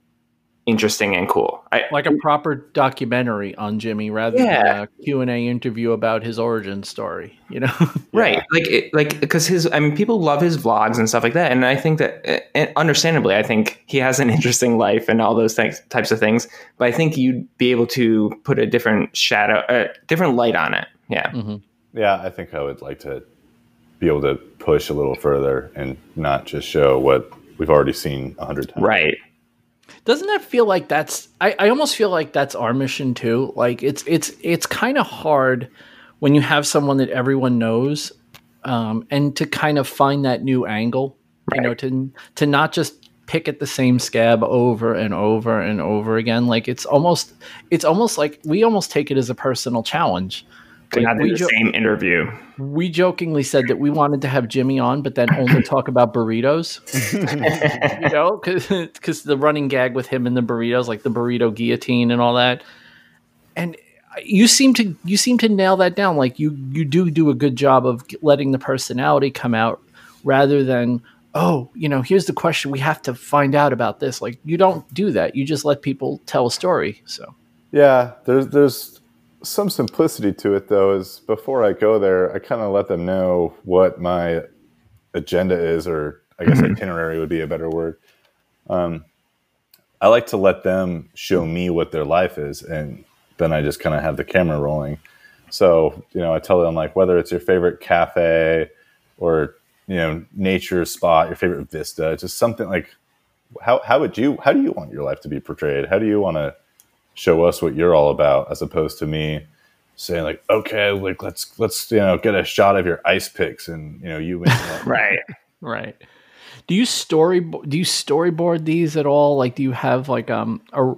interesting and cool. I, like a proper documentary on Jimmy rather yeah. than a Q and A interview about his origin story. You know, right? Like, it, like because his, I mean, people love his vlogs and stuff like that, and I think that, uh, understandably, I think he has an interesting life and all those things, types of things. But I think you'd be able to put a different shadow, a different light on it. Yeah, mm-hmm. yeah. I think I would like to be able to push a little further and not just show what we've already seen a hundred times. Right. Doesn't that feel like that's I, I almost feel like that's our mission too. Like it's it's it's kind of hard when you have someone that everyone knows, um, and to kind of find that new angle. Right. You know, to to not just pick at the same scab over and over and over again. Like it's almost it's almost like we almost take it as a personal challenge like, not in the jo- same interview. We jokingly said that we wanted to have Jimmy on, but then only talk about burritos. you know, because the running gag with him and the burritos, like the burrito guillotine and all that. And you seem to you seem to nail that down. Like you you do do a good job of letting the personality come out rather than oh you know here's the question we have to find out about this. Like you don't do that. You just let people tell a story. So yeah, there's there's some simplicity to it though is before I go there, I kind of let them know what my agenda is, or I guess mm-hmm. itinerary would be a better word. Um, I like to let them show me what their life is, and then I just kind of have the camera rolling. So you know, I tell them like whether it's your favorite cafe or you know nature spot, your favorite vista, just something like how how would you how do you want your life to be portrayed? How do you want to show us what you're all about as opposed to me saying like okay like let's let's you know get a shot of your ice picks and you know you right. Right. Do you story do you storyboard these at all? Like do you have like um a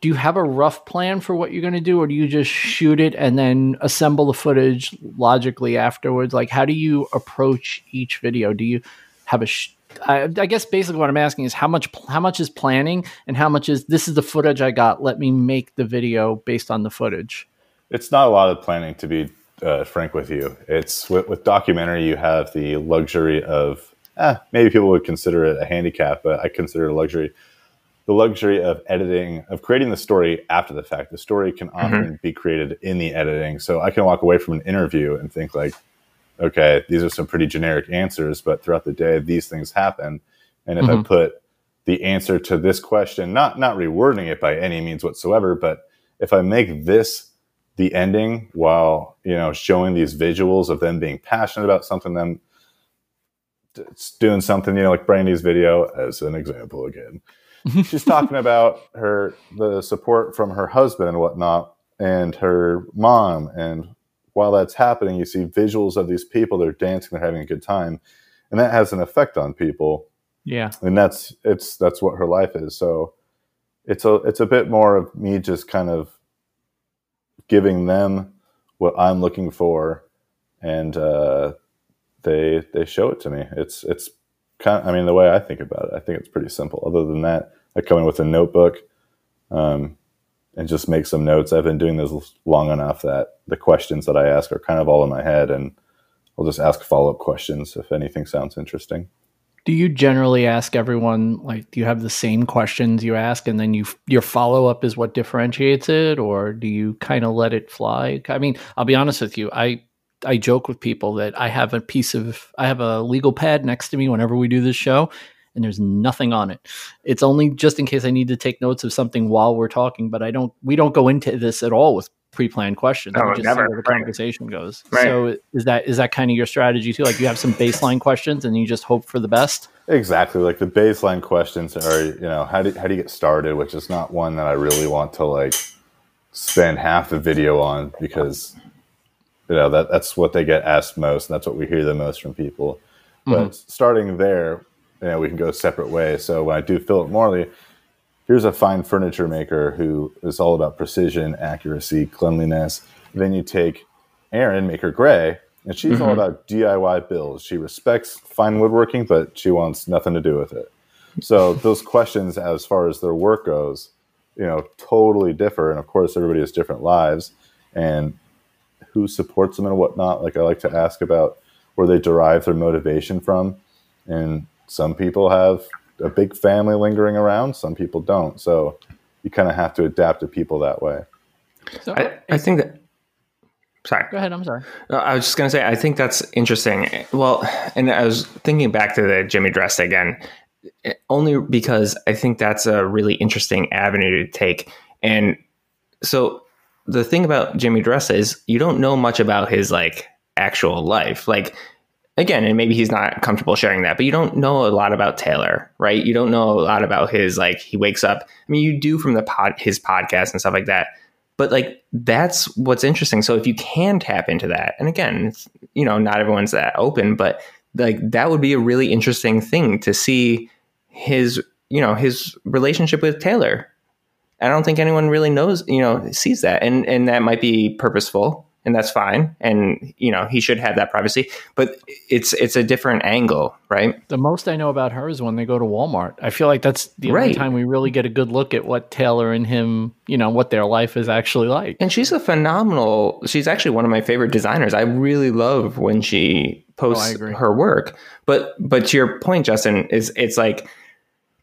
do you have a rough plan for what you're going to do or do you just shoot it and then assemble the footage logically afterwards? Like how do you approach each video? Do you have a sh- I, I, guess basically what I'm asking is how much how much is planning and how much is this is the footage I got. Let me make the video based on the footage. It's not a lot of planning to be uh, frank with you. It's with, with, documentary you have the luxury of eh, maybe people would consider it a handicap, but I consider it a luxury. The luxury of editing, of creating the story after the fact. The story can mm-hmm. often mm-hmm. be created in the editing, so I can walk away from an interview and think like, okay, these are some pretty generic answers, but throughout the day, these things happen. And if mm-hmm. I put the answer to this question, not not rewording it by any means whatsoever, but if I make this the ending while you know showing these visuals of them being passionate about something, them doing something, you know, like Brandy's video as an example again. She's talking about her the support from her husband and whatnot, and her mom and while that's happening, you see visuals of these people. They're dancing. They're having a good time, and that has an effect on people. Yeah, and that's it's that's what her life is. So it's a it's a bit more of me just kind of giving them what I'm looking for, and uh, they they show it to me. It's it's kind. Of, I mean, the way I think about it, I think it's pretty simple. Other than that, I come in with a notebook. Um, and just make some notes. I've been doing this long enough that the questions that I ask are kind of all in my head, and I'll just ask follow up questions if anything sounds interesting. Do you generally ask everyone like do you have the same questions you ask and then you your follow up is what differentiates it or do you kind of let it fly? I mean, I'll be honest with you. I I joke with people that I have a piece of I have a legal pad next to me whenever we do this show and there's nothing on it. It's only just in case I need to take notes of something while we're talking, but I don't. We don't go into this at all with pre-planned questions. Oh, we just never. see where the conversation goes. Right. So is that is that kind of your strategy too? Like you have some baseline questions and you just hope for the best. Exactly. Like the baseline questions are, you know, how do how do you get started? Which is not one that I really want to like spend half the video on because you know that that's what they get asked most and that's what we hear the most from people. But mm-hmm. starting there, you know, we can go separate ways. So when I do Philip Morley, here's a fine furniture maker who is all about precision, accuracy, cleanliness. Then you take Erin, Maker Gray, and she's mm-hmm. all about DIY builds. She respects fine woodworking, but she wants nothing to do with it. So those questions, as far as their work goes, you know, totally differ. And of course, everybody has different lives and who supports them and whatnot. Like I like to ask about where they derive their motivation from. And some people have a big family lingering around, some people don't. So you kind of have to adapt to people that way. So I, I think that. Sorry. Go ahead. I'm sorry. I was just going to say, I think that's interesting. Well, and I was thinking back to the Jimmy DiResta again, eh, only because I think that's a really interesting avenue to take. And so the thing about Jimmy DiResta is you don't know much about his like actual life. Like, again, and maybe he's not comfortable sharing that, but you don't know a lot about Taylor, right? You don't know a lot about his like he wakes up. I mean, you do from the pod his podcast and stuff like that. But like that's what's interesting. So if you can tap into that, and again, you know, not everyone's that open, but like that would be a really interesting thing to see his, you know, his relationship with Taylor. I don't think anyone really knows, you know, sees that, and and that might be purposeful and that's fine. And you know he should have that privacy but it's it's a different angle right? The most i know about her is when they go to walmart. I feel like that's the right. only time we really get a good look at what taylor and him you know what their life is actually like. And she's a phenomenal she's actually one of my favorite designers. I really love when she posts oh, her work. But but to your point justin is it's like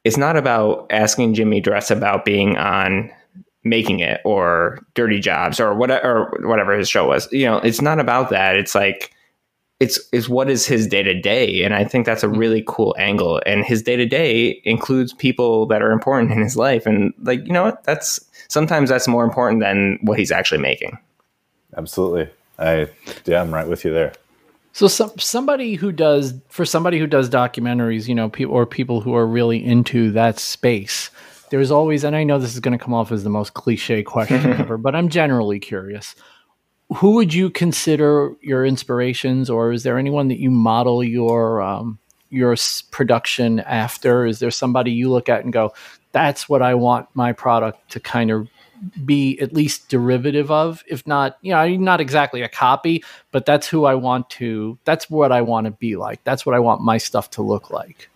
it's not about asking Jimmy DiResta about being on making it or dirty jobs or whatever or whatever his show was. You know it's not about that. It's like it's is what is his day to day and i think that's a mm-hmm. really cool angle. And his day to day includes people that are important in his life. And like you know what? That's sometimes that's more important than what he's actually making. Absolutely. I yeah i'm right with you there. So some somebody who does for somebody who does documentaries you know people or people who are really into that space there's always, and I know this is going to come off as the most cliche question ever, but I'm generally curious. Who would you consider your inspirations, or is there anyone that you model your um, your production after? Is there somebody you look at and go, "That's what I want my product to kind of be at least derivative of, if not, you know, not exactly a copy, but that's who I want to. That's what I want to be like. That's what I want my stuff to look like."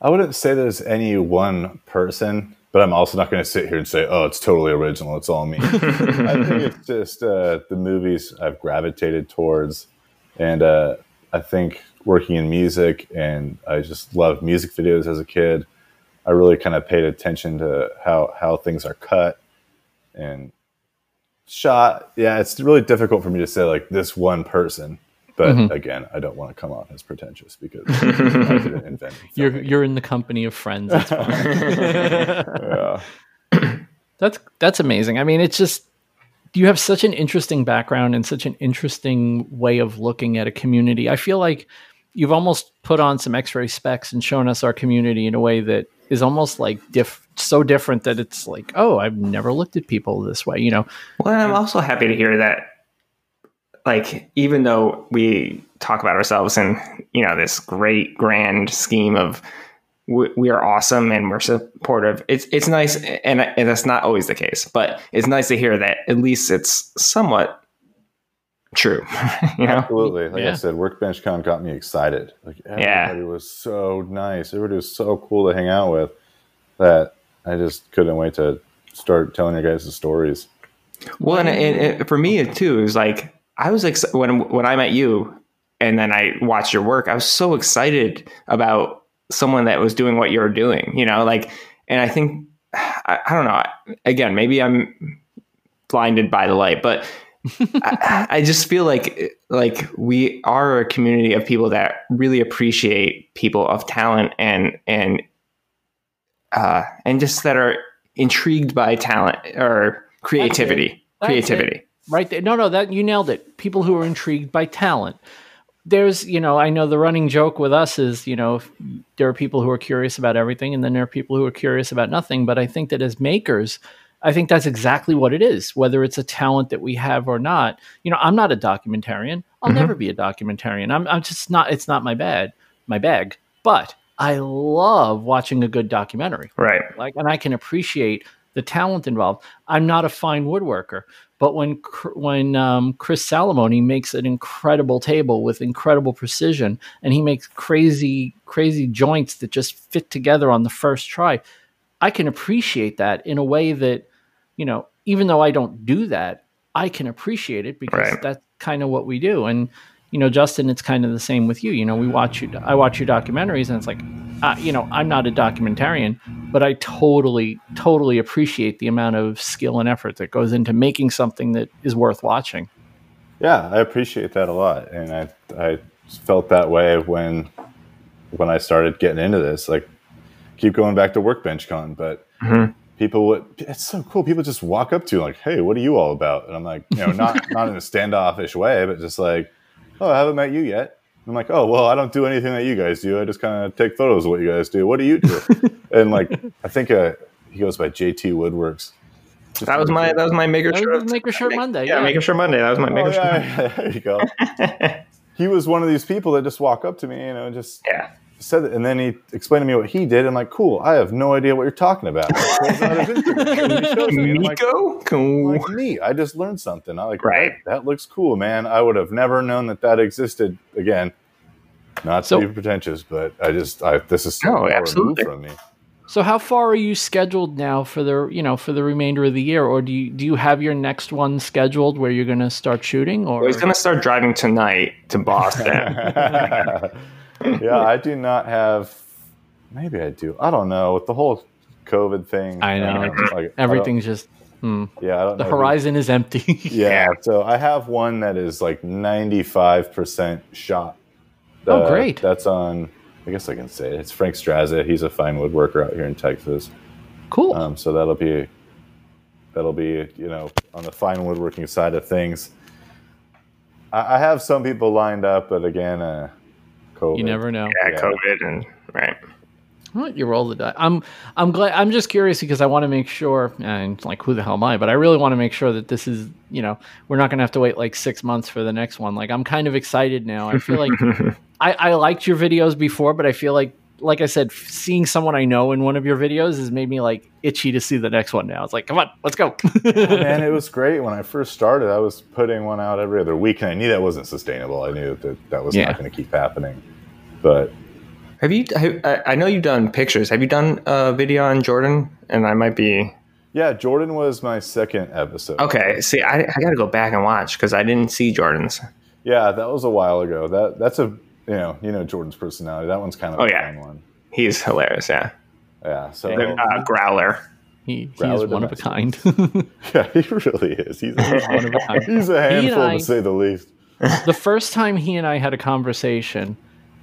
I wouldn't say there's any one person, but I'm also not going to sit here and say, "Oh, it's totally original. It's all me." I think it's just uh, the movies I've gravitated towards, and uh, I think working in music, and I just loved music videos as a kid. I really kind of paid attention to how how things are cut and shot. Yeah, it's really difficult for me to say like this one person. But mm-hmm. again, I don't want to come off as pretentious because I didn't invent. You're you're in the company of friends. That's yeah. That's that's amazing. I mean, it's just you have such an interesting background and such an interesting way of looking at a community. I feel like you've almost put on some X-ray specs and shown us our community in a way that is almost like diff so different that it's like, oh, I've never looked at people this way. You know. Well, I'm also happy to hear that like even though we talk about ourselves and you know this great grand scheme of we, we are awesome and we're supportive it's it's nice and, and that's not always the case but it's nice to hear that at least it's somewhat true you know? Absolutely. Like yeah. i said workbench con got me excited. Like everybody yeah. was so nice. Everybody was so cool to hang out with that i just couldn't wait to start telling you guys the stories. Well and, and, and for me too it was like I was ex- when when I met you, and then I watched your work. I was so excited about someone that was doing what you're doing. You know, like, and I think I, I don't know. Again, maybe I'm blinded by the light, but I, I, just feel like like we are a community of people that really appreciate people of talent and and uh, and just that are intrigued by talent or creativity. Creativity right there. No, no, that you nailed it. People who are intrigued by talent. There's, you know, I know the running joke with us is, you know, there are people who are curious about everything, and then there are people who are curious about nothing. But I think that as makers, I think that's exactly what it is, whether it's a talent that we have or not. You know, I'm not a documentarian. I'll mm-hmm. never be a documentarian. I'm, I'm just not. It's not my bad, my bag. But I love watching a good documentary. Right. Like, and I can appreciate the talent involved. I'm not a fine woodworker, but when when um, Chris Salomone makes an incredible table with incredible precision, and he makes crazy crazy joints that just fit together on the first try, I can appreciate that in a way that you know, even though I don't do that, I can appreciate it because right. that's kind of what we do. And you know, Justin, it's kind of the same with you. You know, we watch you. I watch your documentaries, and it's like uh, you know, I'm not a documentarian, but I totally, totally appreciate the amount of skill and effort that goes into making something that is worth watching. Yeah, I appreciate that a lot, and I I felt that way when when I started getting into this. Like, keep going back to Workbench Con, but mm-hmm. people would it's so cool. People just walk up to you like, "Hey, what are you all about?" And I'm like, you know, not not in a standoffish way, but just like, "Oh, I haven't met you yet." I'm like, oh well, I don't do anything that you guys do. I just kind of take photos of what you guys do. What do you do? and like, I think uh, he goes by JT Woodworks. Just that was my that was my maker shirt. Maker shirt Monday. Yeah, yeah, maker shirt Monday. That was my oh, maker oh, yeah, shirt. there you go. he was one of these people that just walk up to me, you know, just yeah. Said it, and then he explained to me what he did. I'm like, cool. I have no idea what you're talking about. Nico, cool. Like, neat. I just learned something. I like, right. That, that looks cool, man. I would have never known that that existed. Again, not to so, be pretentious, but I just, I this is so no, absolutely from me. So how far are you scheduled now for the you know for the remainder of the year, or do you do you have your next one scheduled where you're going to start shooting? Or he's going to start driving tonight to Boston. yeah, I do not have. Maybe I do. I don't know with the whole COVID thing. I know like, everything's just. Hmm. Yeah, I don't the horizon is empty. yeah, so I have one that is like ninety five percent shot. oh, great! That's on I guess I can say it. It's Frank Strazza. He's a fine woodworker out here in Texas. Cool. Um, so that'll be that'll be you know on the fine woodworking side of things. I, I have some people lined up, but again, uh, COVID. You never know. Yeah, yeah. COVID and right. Well, you roll the dice. I'm I'm glad. I'm just curious because I want to make sure. And like, who the hell am I? But I really want to make sure that this is. You know, we're not going to have to wait like six months for the next one. Like, I'm kind of excited now. I feel like I, I liked your videos before, but I feel like, like I said, seeing someone I know in one of your videos has made me like itchy to see the next one now. It's like, come on, let's go. and it was great when I first started. I was putting one out every other week, and I knew that wasn't sustainable. I knew that that was yeah. not going to keep happening. But have you? I know you've done pictures. Have you done a video on Jordan? And I might be. Yeah, Jordan was my second episode. Okay, see, I, I got to go back and watch because I didn't see Jordan's. Yeah, that was a while ago. That that's a you know, you know Jordan's personality. That one's kind of oh, a yeah. fun one. He's hilarious. Yeah. Yeah. So uh, growler. He, he is one of a kind. yeah, he really is. He's, he's one of a kind. He's a handful I, to say the least. the first time he and I had a conversation,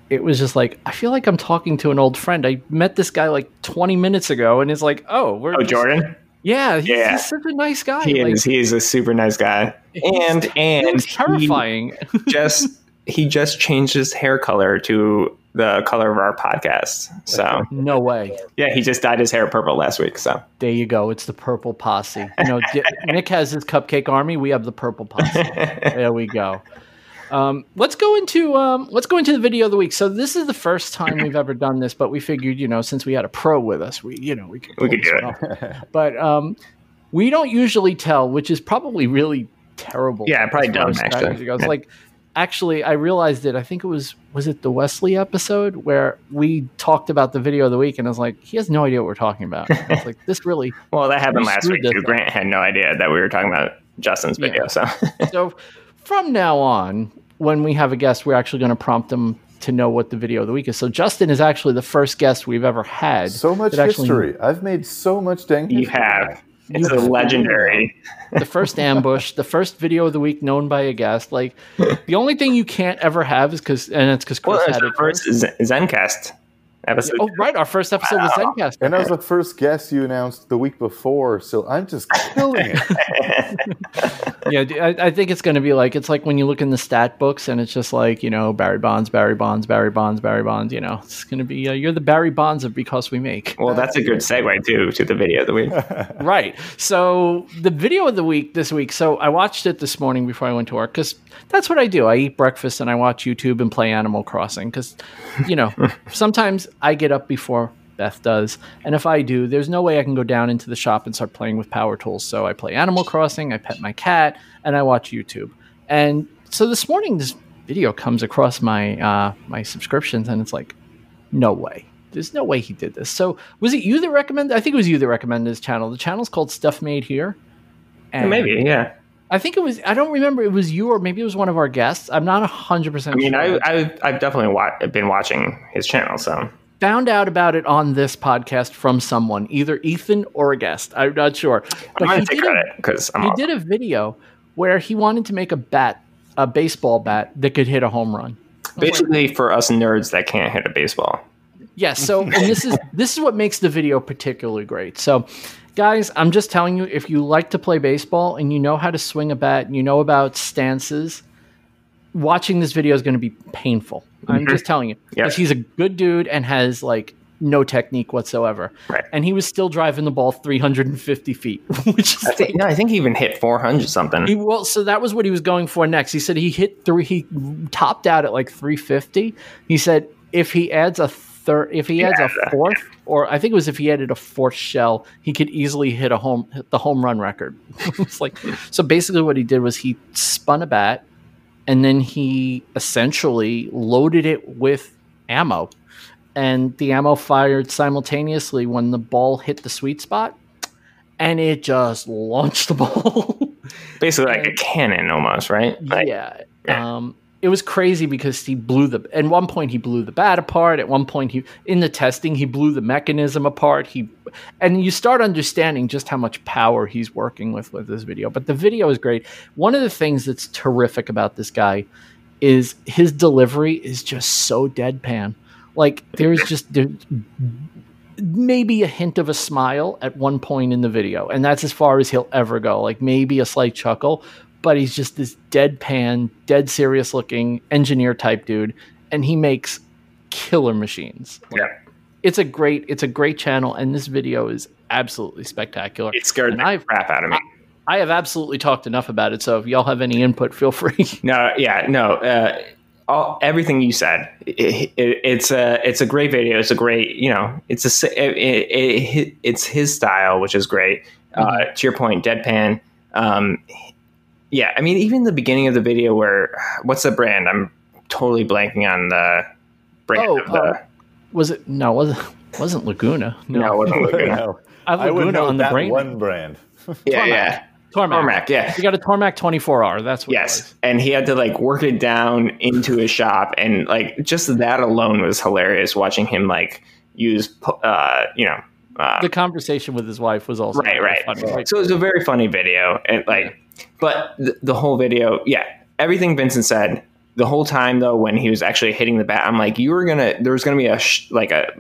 it was just like I feel like I'm talking to an old friend. I met this guy like 20 minutes ago, and it's like, oh, we're oh just, Jordan. Yeah, he's, yeah, he's such a nice guy. He like, is. He's a super nice guy, and and terrifying. just he just changed his hair color to the color of our podcast. So no way. Yeah, he just dyed his hair purple last week. So there you go. It's the purple posse. You know, Nick has his cupcake army. We have the purple posse. there we go. Um, let's go into um, let's go into the video of the week. So this is the first time we've ever done this, but we figured, you know, since we had a pro with us, we you know we could we could do it. but um, we don't usually tell, which is probably really terrible. Yeah, it probably dumb. Actually, goes. Yeah. like actually I realized it. I think it was was it the Wesley episode where we talked about the video of the week, and I was like, he has no idea what we're talking about. I was like, this really. well, that happened last week too. Grant had no idea that we were talking about Justin's video. Yeah. So, so from now on, when we have a guest, we're actually going to prompt them to know what the video of the week is. So Justin is actually the first guest we've ever had. So much history. Actually, I've made so much dang. You have. It's a legendary. the first ambush, the first video of the week known by a guest. Like the only thing you can't ever have is because, and it's because Chris well, had it first. Zencastr episode. Oh, right. Our first episode wow. was Zencastr. And that was the first guest you announced the week before. So I'm just killing it. yeah, I, I, think it's going to be like, it's like when you look in the stat books and it's just like, you know, Barry Bonds, Barry Bonds, Barry Bonds, Barry Bonds. You know, it's going to be, uh, you're the Barry Bonds of Because We Make. Well, that's a good segue, too, to the video of the week. right. So the video of the week this week. So I watched it this morning before I went to work because that's what I do. I eat breakfast and I watch YouTube and play Animal Crossing because, you know, sometimes I get up before Beth does. And if I do, there's no way I can go down into the shop and start playing with power tools. So I play Animal Crossing, I pet my cat, and I watch YouTube. And so this morning, this video comes across my uh, my subscriptions, and it's like, no way. There's no way he did this. So was it you that recommended? I think it was you that recommended this channel. The channel's called Stuff Made Here. And maybe, yeah. I think it was. I don't remember. It was you, or maybe it was one of our guests. I'm not hundred percent. I mean, sure. I, I, have definitely wa- been watching his channel. So found out about it on this podcast from someone, either Ethan or a guest. I'm not sure. But I'm to take credit because he awesome. did a video where he wanted to make a bat, a baseball bat that could hit a home run. Basically, like, for us nerds that can't hit a baseball. Yes. Yeah, so, and this is this is what makes the video particularly great. So, guys, I'm just telling you, if you like to play baseball and you know how to swing a bat, and you know about stances, watching this video is going to be painful. Mm-hmm. I'm just telling you because he's a good dude and has like no technique whatsoever. Right. And he was still driving the ball 350 feet, which is I think, like, I think he even hit 400 something. He, well, so that was what he was going for next. He said he hit three, he topped out at like 350. He said if he adds a third, if he adds yeah, a fourth, yeah. or I think it was if he added a fourth shell, he could easily hit a home, hit the home run record. it's like, so basically what he did was he spun a bat and then he essentially loaded it with ammo. And the ammo fired simultaneously when the ball hit the sweet spot. And it just launched the ball. Basically like and, a cannon almost right? Like, yeah, yeah. Um, it was crazy because he blew the at one point he blew the bat apart at one point he in the testing he blew the mechanism apart. He and you start understanding just how much power he's working with with this video. But the video is great. One of the things that's terrific about this guy is his delivery is just so deadpan. Like there's just maybe a hint of a smile at one point in the video and that's as far as he'll ever go. Like maybe a slight chuckle but he's just this deadpan, dead serious looking engineer type dude, and he makes killer machines. Yeah. It's a great it's a great channel and this video is absolutely spectacular. It scared and the I've, crap out of me. I, I, have absolutely talked enough about it, so if y'all have any input, feel free. No, yeah, no. Uh, all, everything you said, it, it, it's a it's a great video. It's a great you know it's a it, it's his style, which is great. Uh, mm-hmm. Uh, to your point, deadpan. Um, yeah, I mean, even the beginning of the video where what's the brand? I'm totally blanking on the brand. Oh, the, uh, was it? No, wasn't wasn't Laguna? No, no it wasn't Laguna. no. I have Laguna on the brain. One brand. yeah, yeah. Tormach. Tormach, yeah. You got a Tormach 24R. That's what Yes. And he had to like work it down into his shop. And like just that alone was hilarious watching him like use, uh, you know, uh, the conversation with his wife was also right, right. Funny. So it was a very funny video. And like, but the, the whole video, yeah, everything Vincent said the whole time though, when he was actually hitting the bat, I'm like, you were gonna, there was gonna be a sh- like a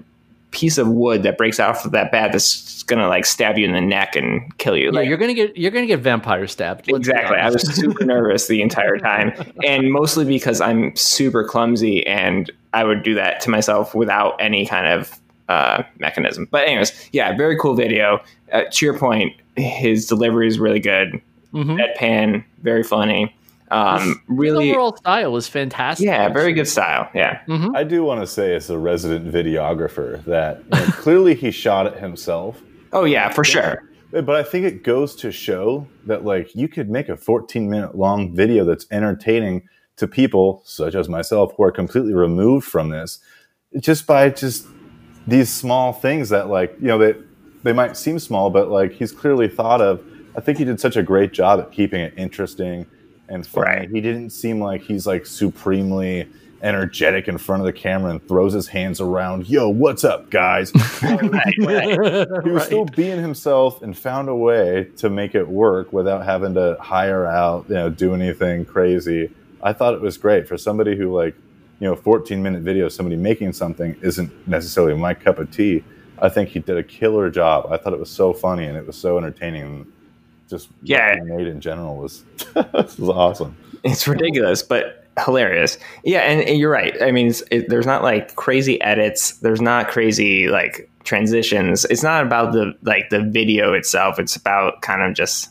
piece of wood that breaks off of that bat that's gonna like stab you in the neck and kill you. Yeah, like, you're gonna get you're gonna get vampire stabbed. exactly. I was super nervous the entire time, and mostly because I'm super clumsy, and I would do that to myself without any kind of uh, mechanism. But anyways, yeah, very cool video. Uh, to your point, his delivery is really good mm-hmm. deadpan, very funny. Um, really, His overall style is fantastic. Yeah, very good style. Yeah, mm-hmm. I do want to say, as a resident videographer, that you know, clearly he shot it himself. Oh yeah, for sure. But I think it goes to show that like you could make a 14 minute long video that's entertaining to people such as myself who are completely removed from this just by just these small things that like you know that they, they might seem small but like he's clearly thought of I think he did such a great job at keeping it interesting and funny. Right. He didn't seem like he's like supremely energetic in front of the camera and throws his hands around. Yo, what's up, guys? right, right. He was still being himself and found a way to make it work without having to hire out, you know, do anything crazy. I thought it was great for somebody who like, you know, 14 minute video, of somebody making something isn't necessarily my cup of tea. I think he did a killer job. I thought it was so funny and it was so entertaining And just yeah made in general was was awesome. It's ridiculous, but hilarious. Yeah, and, and you're right. I mean, it, there's not like crazy edits. There's not crazy like transitions. It's not about the like the video itself. It's about kind of just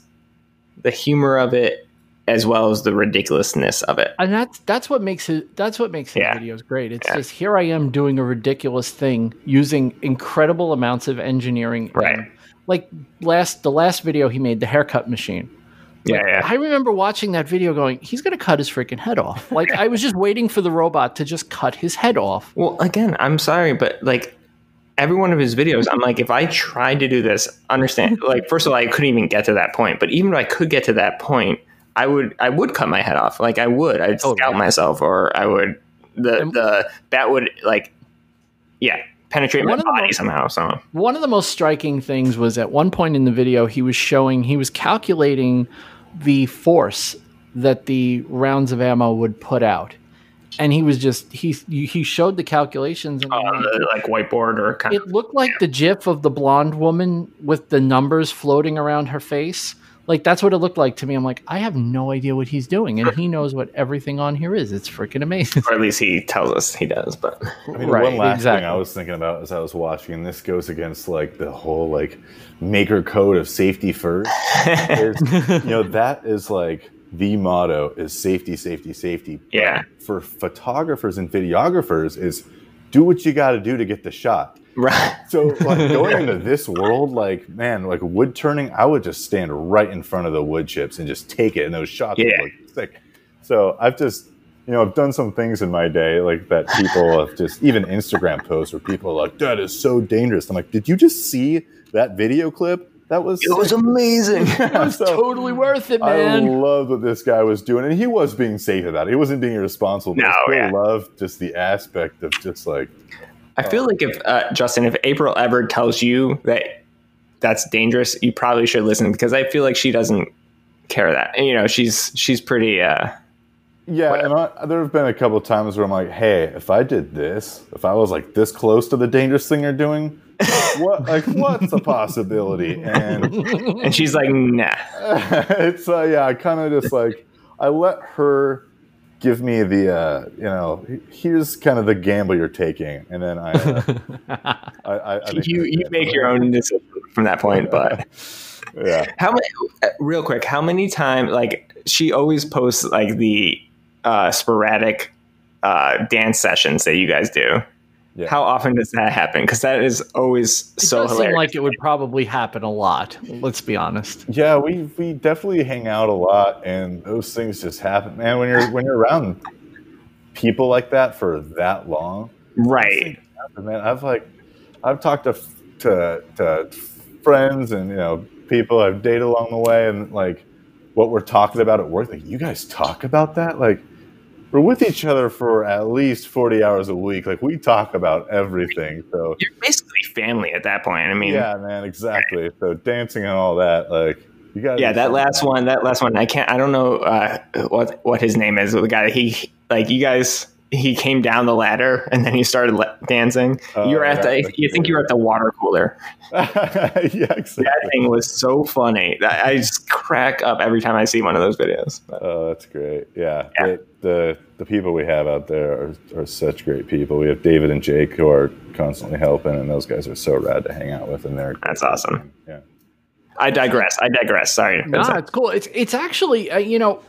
the humor of it as well as the ridiculousness of it. And that's that's what makes it that's what makes his yeah. videos great. It's yeah. just here I am doing a ridiculous thing using incredible amounts of engineering right like last the last video he made, the haircut machine. Like, yeah, yeah. I remember watching that video going, he's going to cut his freaking head off. Like, I was just waiting for the robot to just cut his head off. Well, again, I'm sorry, but like every one of his videos, I'm like, if I tried to do this, understand, like, first of all, I couldn't even get to that point. But even if I could get to that point, I would, I would cut my head off. Like, I would, I'd oh, scalp myself, or I would, the, the, that would, like, yeah, penetrate my body most, somehow. So one of the most striking things was at one point in the video he was showing he was calculating the force that the rounds of ammo would put out. And he was just he he showed the calculations and uh, like whiteboard or kind of it of, looked like yeah. the gif of the blonde woman with the numbers floating around her face like that's what it looked like to me. I'm like, I have no idea what he's doing, and he knows what everything on here is. It's freaking amazing. Or at least he tells us he does. But I mean, right, one last exactly. thing I was thinking about as I was watching, and this goes against like the whole like maker code of safety first. is, you know, that is like the motto is safety, safety, safety. Yeah. But for photographers and videographers, is do what you got to do to get the shot. Right. So like going into this world, like man, like wood turning, I would just stand right in front of the wood chips and just take it, and those shots yeah. would look sick. So I've just you know, I've done some things in my day like that people have just even Instagram posts where people are like, that is so dangerous. I'm like, did you just see that video clip? That was it was amazing. it was so, totally worth it, man. I love what this guy was doing, and he was being safe about it. He wasn't being irresponsible. No, I yeah. love just the aspect of just like I feel like if uh, Justin, if April ever tells you that that's dangerous, you probably should listen because I feel like she doesn't care that. You know, she's she's pretty. Uh, yeah, whatever. and I, there have been a couple times where I'm like, hey, if I did this, if I was like this close to the dangerous thing you're doing, what like what's a possibility? And and she's like, nah. it's uh, yeah, I kind of just like I let her give me the uh, you know here's kind of the gamble you're taking and then i, uh, I, I, I you, you make your own decision from that point but yeah. How many uh, real quick how many times like she always posts like the uh, sporadic uh, dance sessions that you guys do yeah. How often does that happen? Because that is always it so does hilarious. Seem like it would probably happen a lot. Let's be honest. Yeah, we we definitely hang out a lot, and those things just happen. Man, when you're when you're around people like that for that long, right? Happen, man, I've like I've talked to, to to friends and you know people I've dated along the way, and like what we're talking about at work. Like, you guys talk about that, like we're with each other for at least 40 hours a week. Like we talk about everything. So you're basically family at that point. I mean, yeah, man, exactly. So dancing and all that, like you got. Yeah, that last one, that last one, I can't, I don't know uh, what, what his name is. The guy he, like you guys, he came down the ladder and then he started le- dancing. Uh, you're at yeah, the, you think you're at the water cooler. yeah, exactly. That thing was so funny. I just crack up every time I see one of those videos. Oh, that's great. Yeah, yeah. The, the, the people we have out there are, are such great people. We have David and Jake who are constantly helping, and those guys are so rad to hang out with. And they're that's awesome. Yeah. I digress. I digress. Sorry. No, it's cool. It's it's actually uh, you know,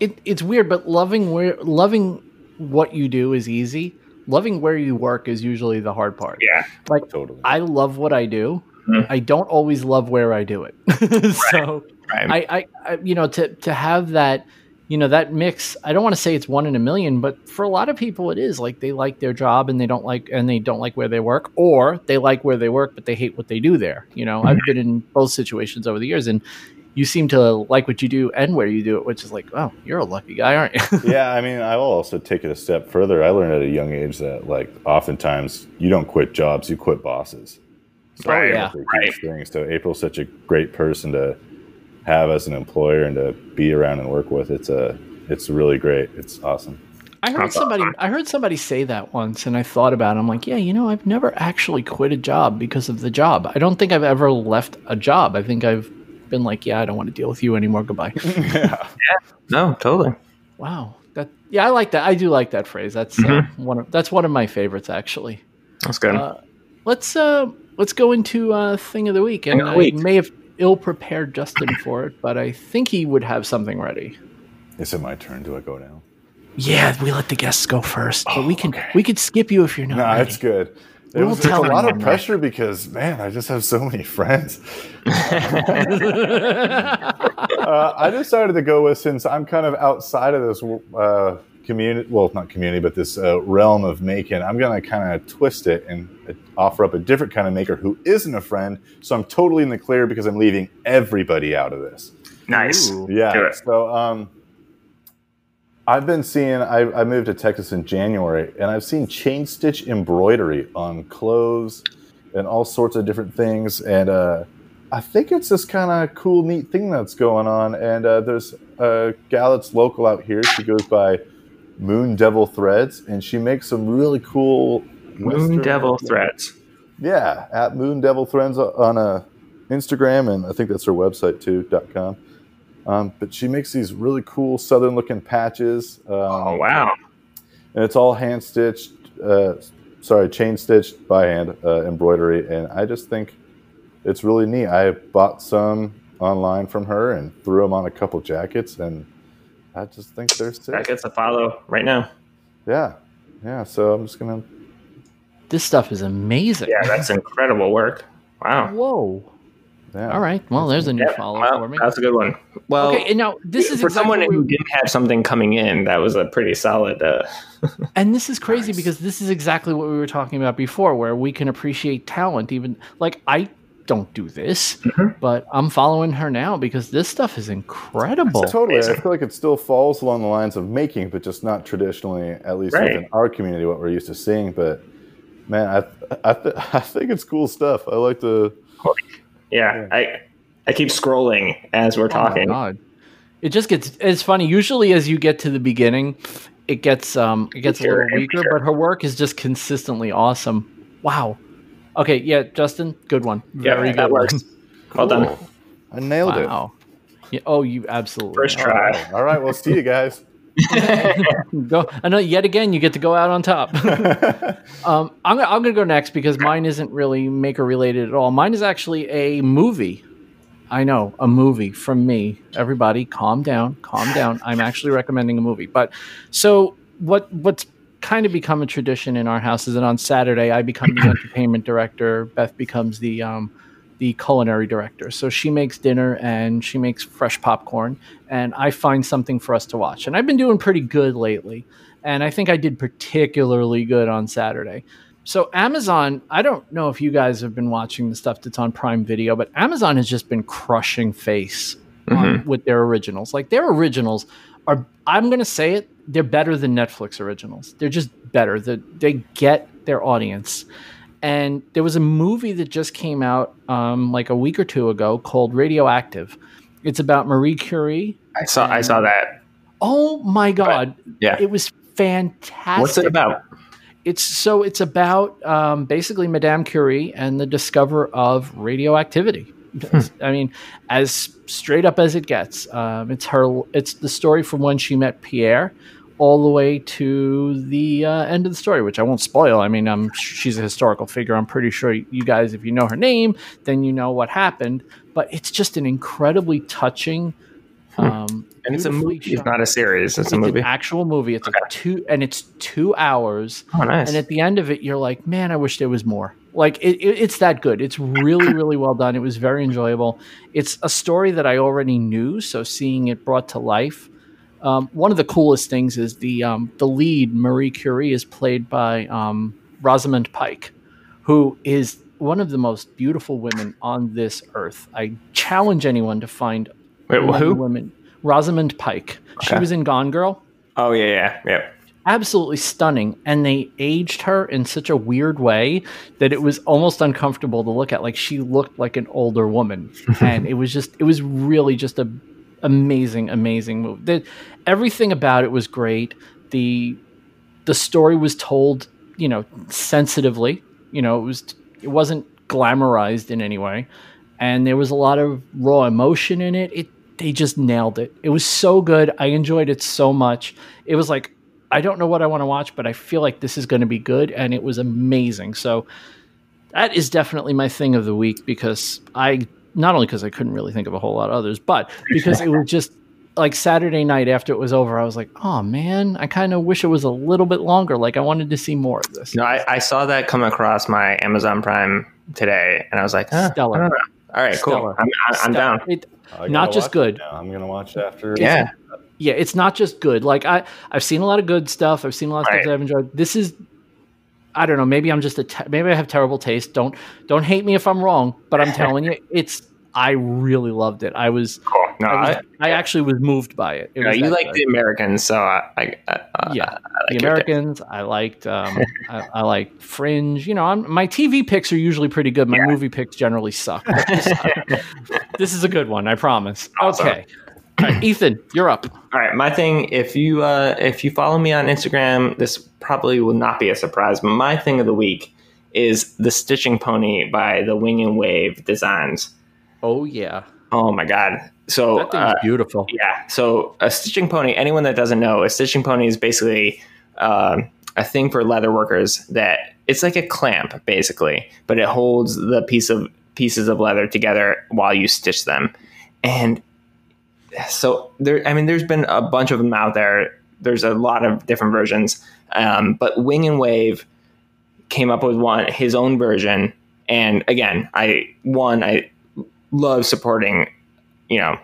it, it's weird, but loving where loving what you do is easy. Loving where you work is usually the hard part. Yeah, like totally. I love what I do. Mm-hmm. I don't always love where I do it. so right. Right. I, I, I, you know, to to have that, you know, that mix. I don't want to say it's one in a million, but for a lot of people, it is. Like they like their job and they don't like and they don't like where they work, or they like where they work but they hate what they do there. You know, mm-hmm. I've been in both situations over the years, and you seem to like what you do and where you do it, which is like, oh, you're a lucky guy, aren't you? yeah, I mean, I will also take it a step further. I learned at a young age that like oftentimes you don't quit jobs, you quit bosses. So right. Yeah. Right. Things. So April's such a great person to have as an employer and to be around and work with. It's a it's really great. It's awesome. I heard somebody I heard somebody say that once and I thought about it. I'm like, yeah, you know, I've never actually quit a job because of the job. I don't think I've ever left a job. I think I've been like, yeah, I don't want to deal with you anymore. Goodbye. yeah. yeah. No, totally. Wow. That yeah, I like that. I do like that phrase. That's uh, mm-hmm. uh, one of that's one of my favorites actually. That's good. Uh, let's uh let's go into uh thing of the week. And the week. I may have ill prepared Justin for it, but I think he would have something ready. Is it my turn? Do I go now? Yeah, we let the guests go first, but oh, we can okay. we could skip you if you're not. No, ready. it's good. It we'll was a lot of pressure that. because man, I just have so many friends. uh, I decided to go with since I'm kind of outside of this uh, community, well, not community, but this uh, realm of making. I'm going to kind of twist it and uh, offer up a different kind of maker who isn't a friend. So I'm totally in the clear because I'm leaving everybody out of this. Nice. Yeah. So um, I've been seeing. I, I moved to Texas in January, and I've seen chain stitch embroidery on clothes and all sorts of different things. And uh, I think it's this kind of cool, neat thing that's going on. And uh, there's a gal that's local out here. She goes by Moon Devil Threads, and she makes some really cool Moon Western, Devil Threads. Yeah, at Moon Devil Threads on a uh, Instagram, and I think that's her website too. dot com. Um, but she makes these really cool southern looking patches. Um, oh wow! And it's all hand stitched. Uh, sorry, chain stitched by hand uh, embroidery, and I just think it's really neat. I bought some online from her and threw them on a couple jackets, and I just think they're sick. Jackets to follow right now. Yeah, yeah. So I'm just gonna. This stuff is amazing. Yeah, that's incredible work. Wow. Whoa. Yeah. All right. Well, there's a new yeah, follow well, for me. That's a good one. Well, okay. And now this is for exactly someone who didn't have something coming in. That was a pretty solid. Uh, and this is crazy nice. because this is exactly what we were talking about before, where we can appreciate talent. Even like I don't do this, mm-hmm. but I'm following her now because this stuff is incredible. Totally. I feel like it still falls along the lines of making, but just not traditionally, at least right. within our community, what we're used to seeing. But man, I I, th- I think it's cool stuff. I like to yeah, yeah. I I keep scrolling as we're oh talking. Oh it just gets it's funny. Usually, as you get to the beginning, it gets um it gets sure, a little weaker, sure. but her work is just consistently awesome. Wow. Okay, yeah, Justin, good one. Very yeah, good. That works. Well done. I nailed wow. it. Yeah, oh, you absolutely first try. All right, All right we'll see you guys. go. I know. Yet again, you get to go out on top. um, I'm gonna, I'm gonna go next because mine isn't really maker related at all. Mine is actually a movie. I know a movie from me. Everybody, calm down, calm down. I'm actually recommending a movie. But so what? What's kind of become a tradition in our house is that on Saturday I become the entertainment director. Beth becomes the um, the culinary director. So she makes dinner and she makes fresh popcorn, and I find something for us to watch. And I've been doing pretty good lately, and I think I did particularly good on Saturday. So Amazon, I don't know if you guys have been watching the stuff that's on Prime Video, but Amazon has just been crushing face mm-hmm. with their originals. Like their originals are, I'm going to say it, they're better than Netflix originals. They're just better. They, they get their audience. And there was a movie that just came out um, like a week or two ago called Radioactive. It's about Marie Curie. I saw. I saw that. Oh my god! But, yeah, it was fantastic. What's it about? It's so it's about um, basically Madame Curie and the discover of radioactivity. Hmm. I mean, as straight up as it gets. Um, it's her. It's the story from when she met Pierre, all the way to the uh, end of the story, which I won't spoil. I mean, um, she's a historical figure. I'm pretty sure you guys, if you know her name, then you know what happened. But it's just an incredibly touching. Hmm. Um, and it's a movie. Shot. It's not a series. It's, it's a movie. An actual movie. It's okay. two, and it's two hours. Oh, nice. And at the end of it, you're like, man, I wish there was more. Like it, it, it's that good. It's really, really well done. It was very enjoyable. It's a story that I already knew, so seeing it brought to life um, one of the coolest things is the um, the lead Marie Curie is played by um, Rosamund Pike, who is one of the most beautiful women on this earth. I challenge anyone to find Wait, who women. Rosamund Pike. Okay. She was in Gone Girl. Oh yeah, yeah, yeah. Absolutely stunning, and they aged her in such a weird way that it was almost uncomfortable to look at. Like she looked like an older woman, and it was just, it was really just a amazing, amazing movie. The, everything about it was great. The the story was told, you know, sensitively. You know, it was it wasn't glamorized in any way, and there was a lot of raw emotion in it. It they just nailed it. It was so good. I enjoyed it so much. It was like I don't know what I want to watch, but I feel like this is going to be good, and it was amazing. So that is definitely my thing of the week because I not only because I couldn't really think of a whole lot of others, but because it was just like Saturday night after it was over, I was like, oh man, I kind of wish it was a little bit longer. Like I wanted to see more of this. No, I, I saw that come across my Amazon Prime today, and I was like, huh, Stellar. All right, cool. I'm, I'm down. It, oh, not just good. I'm gonna watch after. Yeah. Yeah, it's not just good. Like I, I've seen a lot of good stuff. I've seen a lot of right. stuff that I've enjoyed. This is I don't know. Maybe I'm just a te- maybe I have terrible taste. Don't don't hate me if I'm wrong, but I'm telling you, it's I really loved it. I was cool. No, I, was, I, I actually was moved by it. it no, you like the Americans, so I, I, uh, yeah, like the. Americans. I liked. Um, I, I liked Fringe. You know, I'm, my TV picks are usually pretty good. My Yeah. movie picks generally suck. This, this is a good one, I promise. Awesome. Okay, right, Ethan, you're up. All right, my thing. If you uh, if you follow me on Instagram, this probably will not be a surprise. But my thing of the week is the Stitching Pony by the Wing and Wave Designs. Oh yeah, Oh my god! So that thing's uh, beautiful. yeah, so a stitching pony. Anyone that doesn't know, a stitching pony is basically um, a thing for leather workers that it's like a clamp basically, but it holds the piece of pieces of leather together while you stitch them. And so there, I mean, there's been a bunch of them out there. There's a lot of different versions, um, but Wing and Wave came up with one his own version. And again, I one I love supporting, you know,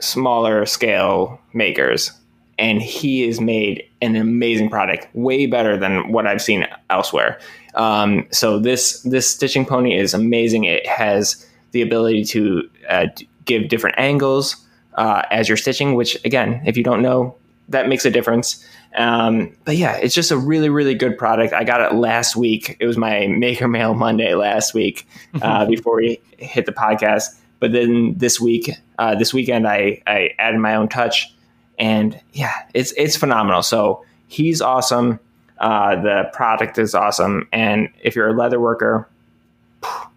smaller scale makers. And he has made an amazing product way better than what i've seen elsewhere. Um, so this this stitching pony is amazing. It has the ability to uh, give different angles uh, as you're stitching which again if you don't know that makes a difference. Um, but yeah it's just a really really good product. I got it last week. It was my maker mail monday last week uh, before we hit the podcast. But then this week uh, this weekend I, I added my own touch and yeah it's it's phenomenal. So he's awesome. Uh, the product is awesome. And if you're a leather worker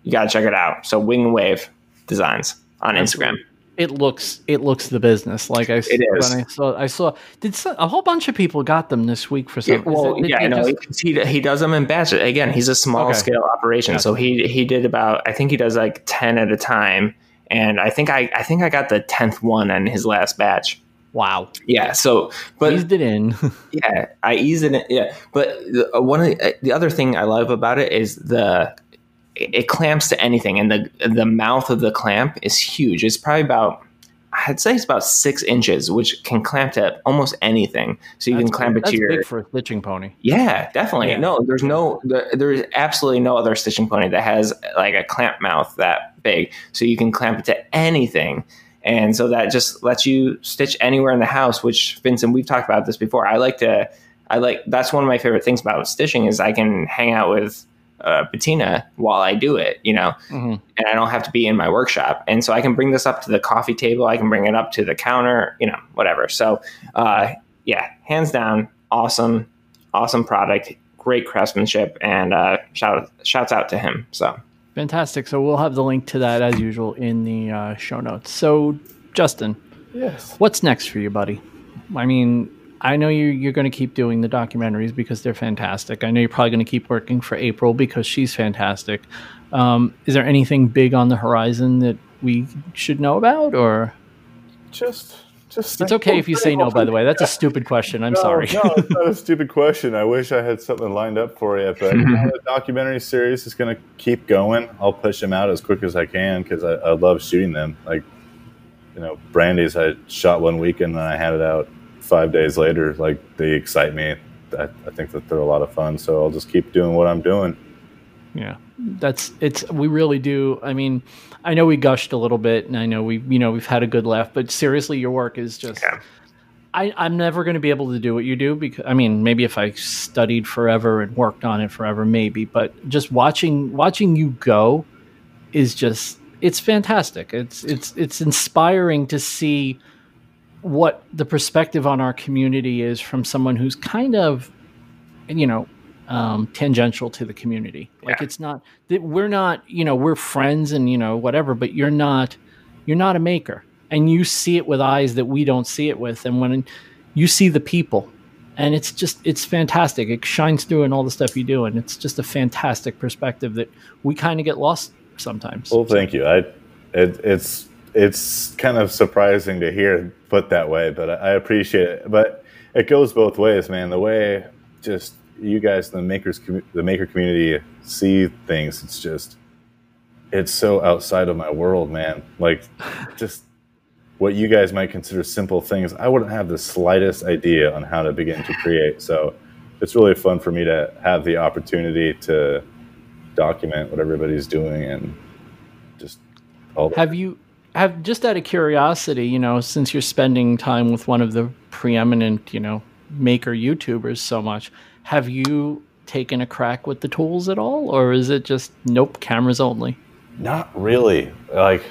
you gotta check it out. So wing wave designs on instagram It looks it looks the business. Like I s- It is. I saw I saw did so, a whole bunch of people got them this week for some. Yeah, well, it- yeah, no, just- he, he does them in batches. Again, he's a small Okay. scale operation, so he he did about I think he does like ten at a time, and I think I I think I got the tenth one in his last batch. wow, Yeah, so but eased it in. yeah, I ease it. In, yeah, but the, uh, one of the, uh, the other thing I love about it is the it, it clamps to anything, and the the mouth of the clamp is huge. It's probably about I'd say it's about six inches, which can clamp to almost anything. So you That's can clamp big- it to your big for a stitching pony. yeah, definitely. Yeah. No, there's no, there, there's absolutely no other stitching pony that has like a clamp mouth that big, so you can clamp it to anything, and so that just lets you stitch anywhere in the house. Which Vincent, we've talked about this before. I like to, I like that's one of my favorite things about stitching is I can hang out with uh, Bettina while I do it, you know, Mhm. and I don't have to be in my workshop, and so I can bring this up to the coffee table. I can bring it up to the counter, you know, whatever. So, uh, yeah, hands down, awesome awesome product, great craftsmanship, and uh, shout shouts out to him. So Fantastic. So we'll have the link to that as usual in the uh, show notes. So Justin, Yes. what's next for you, buddy? I mean, I know you you're going to keep doing the documentaries because they're fantastic. I know you're probably going to keep working for April because she's fantastic. Um, is there anything big on the horizon that we should know about, or Just, just. it's okay if you say no? By the way, that's a stupid question. I'm No, sorry. no, it's not a stupid question. I wish I had something lined up for you, but you know, the documentary series is going to keep going. I'll push them out as quick as I can because I, I love shooting them. Like, you know, Brandy's I shot one weekend and I had it out five days later. Like, they excite me. I, I think that they're a lot of fun. So I'll just keep doing what I'm doing. Yeah, that's it's. We really do. I mean, I know we gushed a little bit, and I know we, you know, we've had a good laugh. But seriously, your work is just. Yeah. I, I'm never going to be able to do what you do because I mean maybe if I studied forever and worked on it forever maybe but just watching watching you go is just it's fantastic it's it's it's inspiring to see what the perspective on our community is from someone who's kind of you know um, tangential to the community. Like Yeah. it's not that we're not you know we're friends and you know whatever but you're not you're not a maker. And you see it with eyes that we don't see it with. And when you see the people and it's just it's fantastic. It shines through in all the stuff you do. And it's just a fantastic perspective that we kind of get lost sometimes. Well, thank you. I, it, it's it's kind of surprising to hear put that way, but I, appreciate it. But it goes both ways, man. The way just you guys, the makers, the maker community, see things. It's just it's so outside of my world, man. Like just what you guys might consider simple things, I wouldn't have the slightest idea on how to begin to create. So it's really fun for me to have the opportunity to document what everybody's doing and just all have you have just out of curiosity, you know, since you're spending time with one of the preeminent, you know, maker YouTubers so much, have you taken a crack with the tools at all, or is it just nope, cameras only? Not really. Like,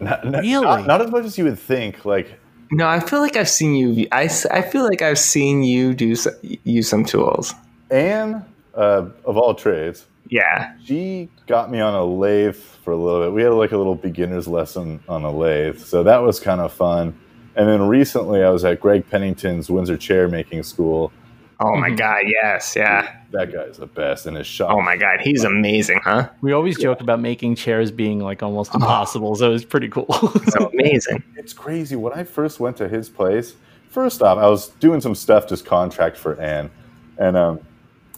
not, really, not, not as much as you would think. Like, no, I feel like I've seen you. I, I feel like I've seen you do use some tools. Anne, uh, of all trades, yeah, she got me on a lathe for a little bit. We had like a little beginner's lesson on a lathe, so that was kind of fun. And then recently, I was at Greg Pennington's Windsor chair making school. Oh my mm-hmm. god, yes, yeah. That guy's the best in his shop. Oh my god, he's amazing, huh? We always yeah. joke about making chairs being like almost impossible, oh. so it's pretty cool. so amazing. It's crazy. When I first went to his place, first off, I was doing some stuff just contract for Anne, and um,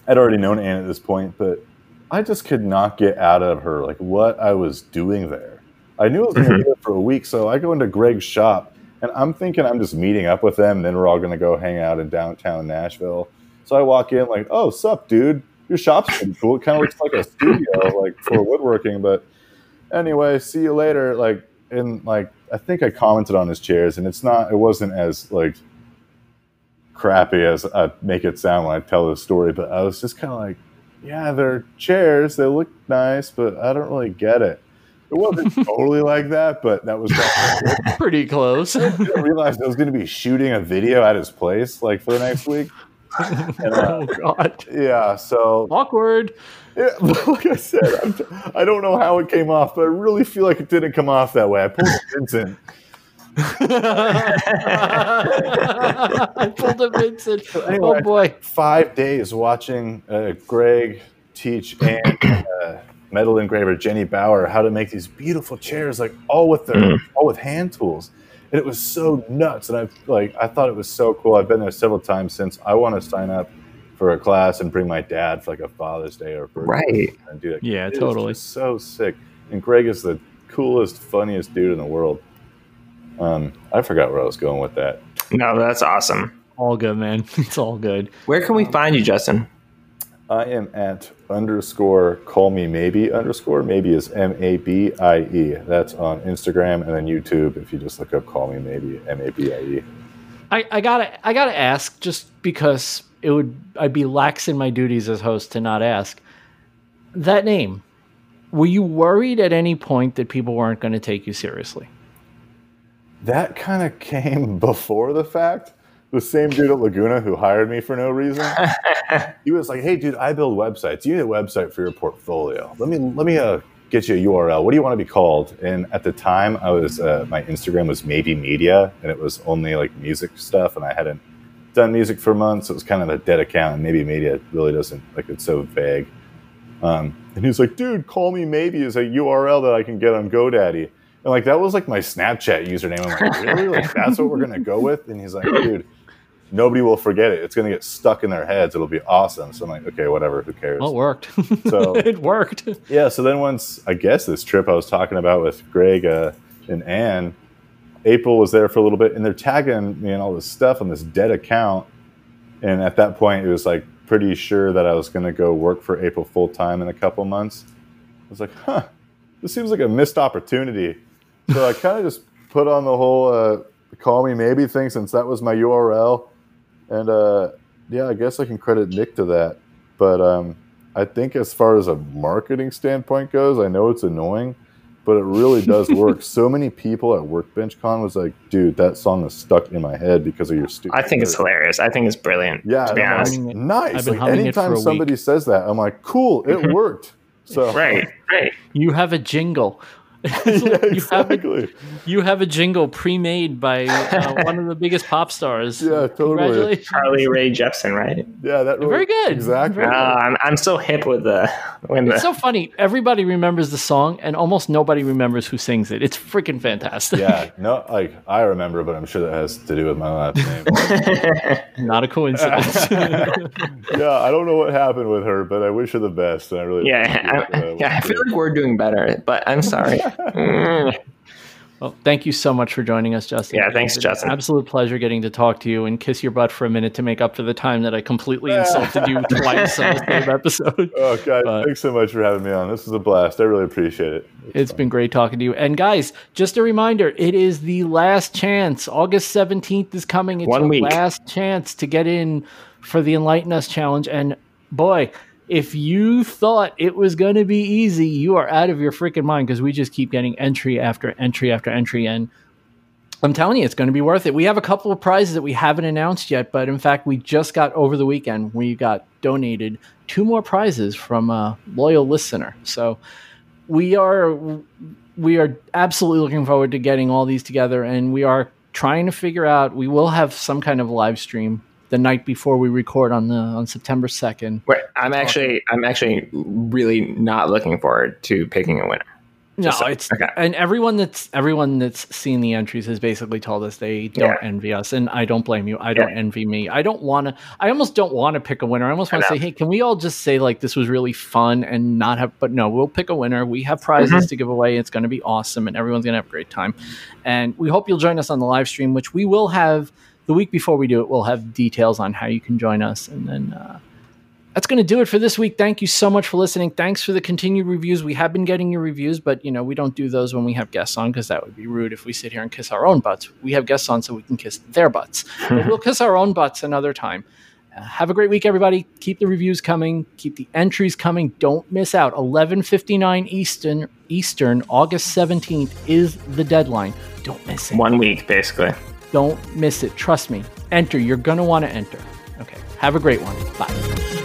I'd already known Anne at this point, but I just could not get out of her like what I was doing there. I knew I was going to mm-hmm. be there for a week, so I go into Greg's shop, and I'm thinking I'm just meeting up with them, and then we're all going to go hang out in downtown Nashville. So I walk in like, "Oh, sup, dude? Your shop's pretty cool. It kind of looks like a studio, like for woodworking." But anyway, see you later. Like, and like I think I commented on his chairs, and it's not. It wasn't as like crappy as I make it sound when I tell the story, but I was just kind of like, yeah, they're chairs. They look nice, but I don't really get it. It wasn't totally like that, but that was pretty close. I realized I was going to be shooting a video at his place like for the next week. And, uh, oh God! Yeah, so awkward. Yeah, like I said, I'm, I do not know how it came off, but I really feel like it didn't come off that way. I pulled Vincent I pulled a Vincent. So anyway, oh boy! Five days watching uh, Greg teach and uh, metal engraver Jenny Bauer how to make these beautiful chairs, like all with their mm. all with hand tools, and it was so nuts. And I like I thought it was so cool. I've been there several times since. I want to sign up for a class and bring my dad for like a Father's Day or birthday right and do that. Yeah, it totally. So sick. And Greg is the coolest, funniest dude in the world. Um, I forgot where I was going with that. No, that's awesome. All good, man. It's all good. Where can we find you, Justin? I am at underscore call me maybe underscore maybe is M A B I E. That's on Instagram and then YouTube. If you just look up call me maybe M A B I E. I, I gotta I gotta ask just because it would I'd be lax in my duties as host to not ask that name. Were you worried at any point that people weren't going to take you seriously? That kind of came before the fact. The same dude at Laguna who hired me for no reason. he was like, "Hey, dude, I build websites. You need a website for your portfolio. Let me let me uh, get you a URL. What do you want to be called?" And at the time, I was uh, my Instagram was maybe media, and it was only like music stuff, and I hadn't done music for months. So it was kind of a dead account, and maybe media really doesn't like it's so vague. Um, and he's like, "Dude, call me maybe is a URL that I can get on GoDaddy." And like that was like my Snapchat username. I'm like, really? Like that's what we're gonna go with? And he's like, dude, nobody will forget it. It's gonna get stuck in their heads. It'll be awesome. So I'm like, okay, whatever. Who cares? Well, it worked. So it worked. Yeah. So then once I guess this trip I was talking about with Greg uh, and Anne, April was there for a little bit, and they're tagging me and all this stuff on this dead account. And at that point, it was like pretty sure that I was gonna go work for April full time in a couple months. I was like, huh, this seems like a missed opportunity so I kind of just put on the whole uh, call me maybe thing since that was my URL. And uh, yeah, I guess I can credit Nick to that. But um, I think as far as a marketing standpoint goes, I know it's annoying, but it really does work. so many people at Workbench Con was like, dude, that song is stuck in my head because of your stupid. I think it's hilarious. I think it's brilliant. Yeah, to be honest. nice. Like, anytime somebody week. says that, I'm like, cool, it worked. So right, right. You have a jingle. yeah, exactly. You have, a, you have a jingle pre-made by uh, one of the biggest pop stars. Yeah, totally. Carly Rae Jepsen, right? Yeah, that really, very good. Exactly. Uh, I'm, I'm so hip with the. When it's the, so funny. Everybody remembers the song, and almost nobody remembers who sings it. It's freaking fantastic. Yeah, no, like I remember, but I'm sure that has to do with my last name. Not a coincidence. yeah, I don't know what happened with her, but I wish her the best. And I really yeah, I, yeah. I feel like we're doing better, but I'm sorry. Well, thank you so much for joining us, Justin. Yeah, thanks, Justin. Absolute pleasure getting to talk to you and kiss your butt for a minute to make up for the time that I completely insulted you twice on the same episode. Oh, guys, but thanks so much for having me on. This is a blast. I really appreciate it. it's, it's been great talking to you. And guys, just a reminder: it is the last chance. August seventeenth is coming. It's One week. last chance to get in for the Enlighten Us challenge. And boy if you thought it was going to be easy, you are out of your freaking mind because we just keep getting entry after entry after entry. And I'm telling you, it's going to be worth it. We have a couple of prizes that we haven't announced yet, but in fact, we just got over the weekend, we got donated two more prizes from a loyal listener. So we are we are absolutely looking forward to getting all these together and we are trying to figure out we will have some kind of live stream the night before we record on the on September second. I'm actually I'm actually really not looking forward to picking a winner. No, so, it's okay. and everyone that's everyone that's seen the entries has basically told us they don't yeah. envy us, and I don't blame you. I don't yeah. envy me. I don't want to. I almost don't want to pick a winner. I almost want to say, hey, can we all just say like this was really fun and not have? But no, we'll pick a winner. We have prizes mm-hmm. to give away. It's going to be awesome, and everyone's going to have a great time. And we hope you'll join us on the live stream, which we will have the week before we do it, we'll have details on how you can join us. And then uh, that's going to do it for this week. Thank you so much for listening. Thanks for the continued reviews. We have been getting your reviews, but you know we don't do those when we have guests on because that would be rude if we sit here and kiss our own butts. We have guests on so we can kiss their butts. but we'll kiss our own butts another time. Uh, have a great week, everybody. Keep the reviews coming. Keep the entries coming. Don't miss out. 11:59 Eastern. Eastern, August 17th is the deadline. Don't miss it. One week, basically. Don't miss it. Trust me. Enter. You're going to want to enter. Okay. Have a great one. Bye.